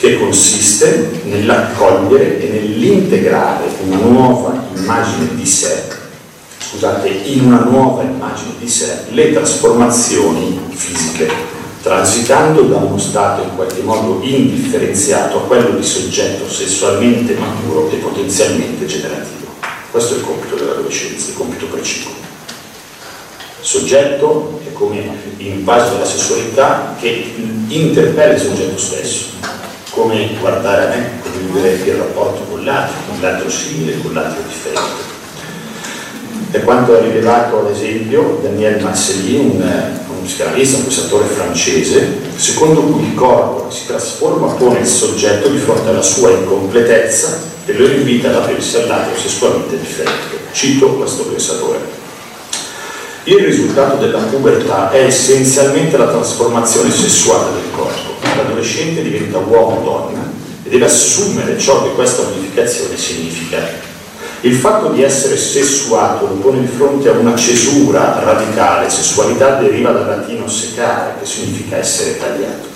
che consiste nell'accogliere e nell'integrare una nuova immagine di sé, scusate, in una nuova immagine di sé le trasformazioni fisiche, transitando da uno stato in qualche modo indifferenziato a quello di soggetto sessualmente maturo e potenzialmente generativo. Questo è il compito dell'adolescenza, il compito preciso. Soggetto è come invaso della sessualità che interpella il soggetto stesso, come guardare a me, come vivere il rapporto con l'altro, con l'altro simile, con l'altro differente. È quanto ha rilevato ad esempio Daniel Marcelli, un, un psicanalista, un pensatore francese, secondo cui il corpo che si trasforma pone il soggetto di fronte alla sua incompletezza e lo invita ad aprirsi all'altro sessualmente differente. Cito questo pensatore. Il risultato della pubertà è essenzialmente la trasformazione sessuale del corpo. L'adolescente diventa uomo o donna e deve assumere ciò che questa modificazione significa. Il fatto di essere sessuato lo pone di fronte a una cesura radicale. Sessualità deriva dal latino secare, che significa essere tagliato.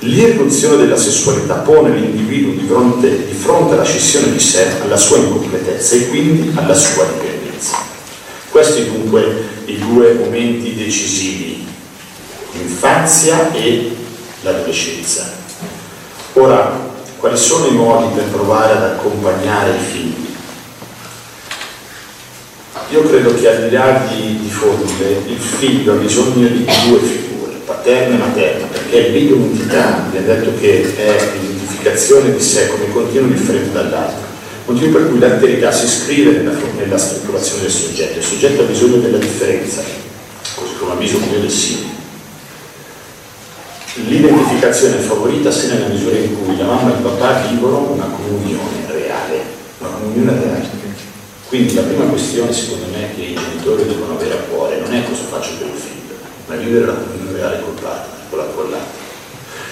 L'irruzione della sessualità pone l'individuo di fronte, di fronte alla scissione di sé, alla sua incompletezza e quindi alla sua dipendenza. Questi dunque i due momenti decisivi, l'infanzia e l'adolescenza. Ora, quali sono i modi per provare ad accompagnare i figli? Io credo che al di là di, di formule il figlio ha bisogno di due figure, paterna e materna, perché è vi ha detto che è l'identificazione di sé come continuo differente dall'altro, motivo per cui l'alterità si iscrive nella, nella strutturazione del soggetto, il soggetto ha bisogno della differenza, così come ha bisogno del simile. L'identificazione è favorita se nella misura in cui la mamma e il papà vivono una comunione reale, una comunione reale. Quindi la prima questione secondo me che i genitori devono avere a cuore non è cosa faccio per il figlio, ma vivere la comunione reale col padre, con la con l'altro.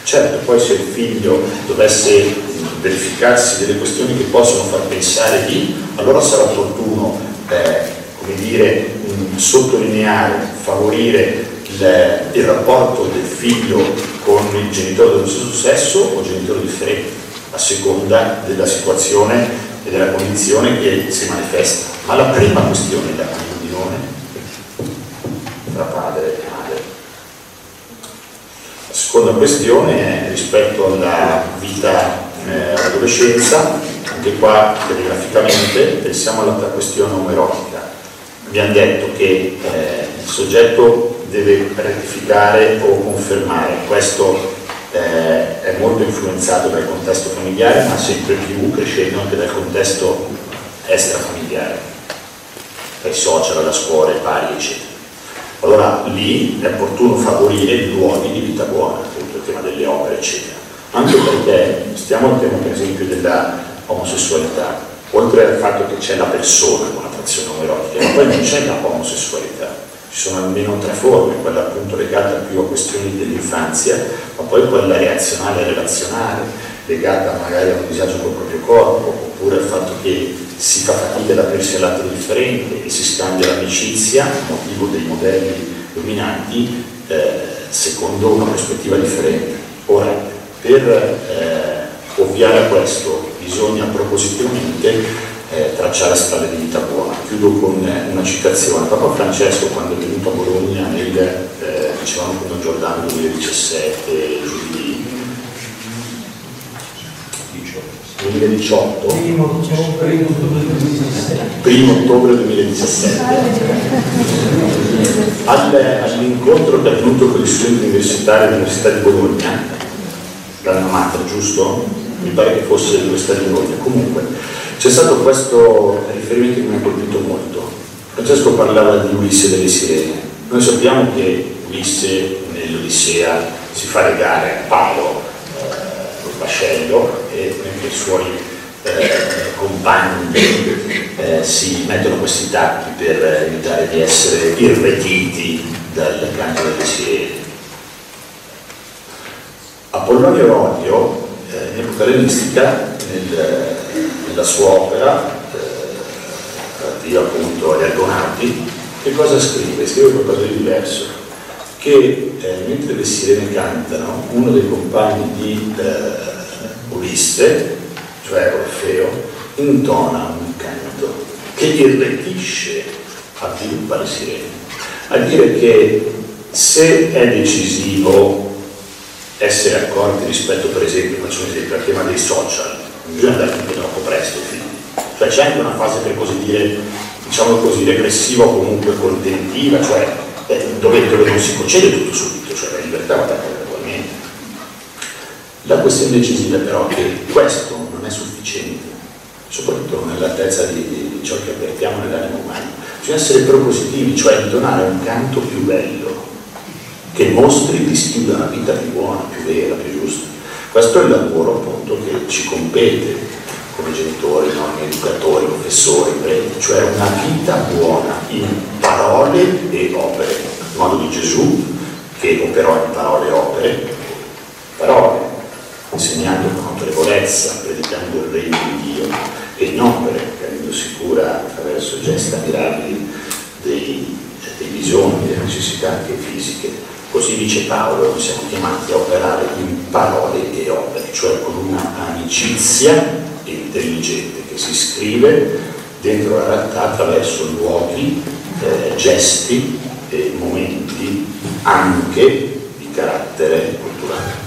Certo, poi se il figlio dovesse verificarsi delle questioni che possono far pensare di, allora sarà opportuno, eh, come dire, mh, sottolineare, favorire il, il rapporto del figlio con il genitore dello stesso sesso o genitore differente, a seconda della situazione e della condizione che si manifesta. Ma la prima questione è la comunione tra padre e madre. La seconda questione è rispetto alla vita eh, all'adolescenza, anche qua telegraficamente pensiamo alla questione omerotica. Abbiamo detto che eh, il soggetto deve rettificare o confermare, questo eh, è molto influenzato dal contesto familiare, ma sempre più crescendo anche dal contesto extrafamiliare, dai social, alla scuola, ai pari, eccetera. Allora lì è opportuno favorire luoghi di vita buona, appunto il tema delle opere, eccetera. Anche perché stiamo al tema per esempio della omosessualità, oltre al fatto che c'è la persona con attrazione omerotica, ma poi non c'è la omosessualità. Ci sono almeno tre forme, quella appunto legata più a questioni dell'infanzia, ma poi quella reazionale e relazionale, legata magari a un disagio col proprio corpo, oppure al fatto che si fa fatica ad aprirsi all'altro differente e si scambia l'amicizia, motivo dei modelli dominanti, eh, secondo una prospettiva differente. Ora, per eh, ovviare a questo bisogna propositivamente eh, tracciare strade di vita buona. Chiudo con eh, una citazione. Papa Francesco quando è venuto a Bologna nel, eh, dicevamo con Don Giordano 2017, giovedì 2018, primo ottobre 2017, all'incontro che è avvenuto con gli studenti universitari dell'Università di Bologna, l'anno mater, giusto? Mi pare che fosse l'Università di Bologna, comunque c'è stato questo riferimento che mi ha colpito molto. Francesco parlava di Ulisse delle Sirene. Noi sappiamo che Ulisse nell'Odissea si fa legare a palo eh, col vascello e mentre i suoi eh, compagni eh, si mettono questi tacchi per evitare di essere irretiti dal canto delle sirene. Apollonio Rodio, eh, in epoca ellenistica, nel nella sua opera, eh, Dio appunto agli Argonauti, che cosa scrive? Scrive qualcosa di diverso, che eh, mentre le sirene cantano, uno dei compagni di eh, Ulisse, cioè Orfeo, intona un canto che irretisce, avviluppa le sirene. A dire che se è decisivo essere accorti rispetto, per esempio, faccio un esempio, al tema dei social, non bisogna andare tutto troppo presto, cioè c'è anche una fase per così dire diciamo così, regressiva o comunque contentiva, cioè eh, dove, dove, non si concede tutto subito, cioè la libertà va data gradualmente. La questione decisiva però è che questo non è sufficiente, soprattutto nell'altezza di, di, ciò che avvertiamo nell'animo umano. Bisogna essere propositivi, cioè donare un canto più bello, che mostri il distinguo una vita più buona, più vera, più giusta. Questo è il lavoro appunto che ci compete come genitori, nonni, educatori, professori, preti, cioè una vita buona in parole e opere, il modo di Gesù che operò in parole e opere, parole, insegnando con autorevolezza, predicando il regno di Dio, e in opere, rendendosi cura attraverso gesti ammirabili dei, dei bisogni, delle necessità anche fisiche. Così dice Paolo, noi siamo chiamati a operare in parole e opere, cioè con una amicizia intelligente che si scrive dentro la realtà attraverso luoghi, eh, gesti e momenti anche di carattere culturale.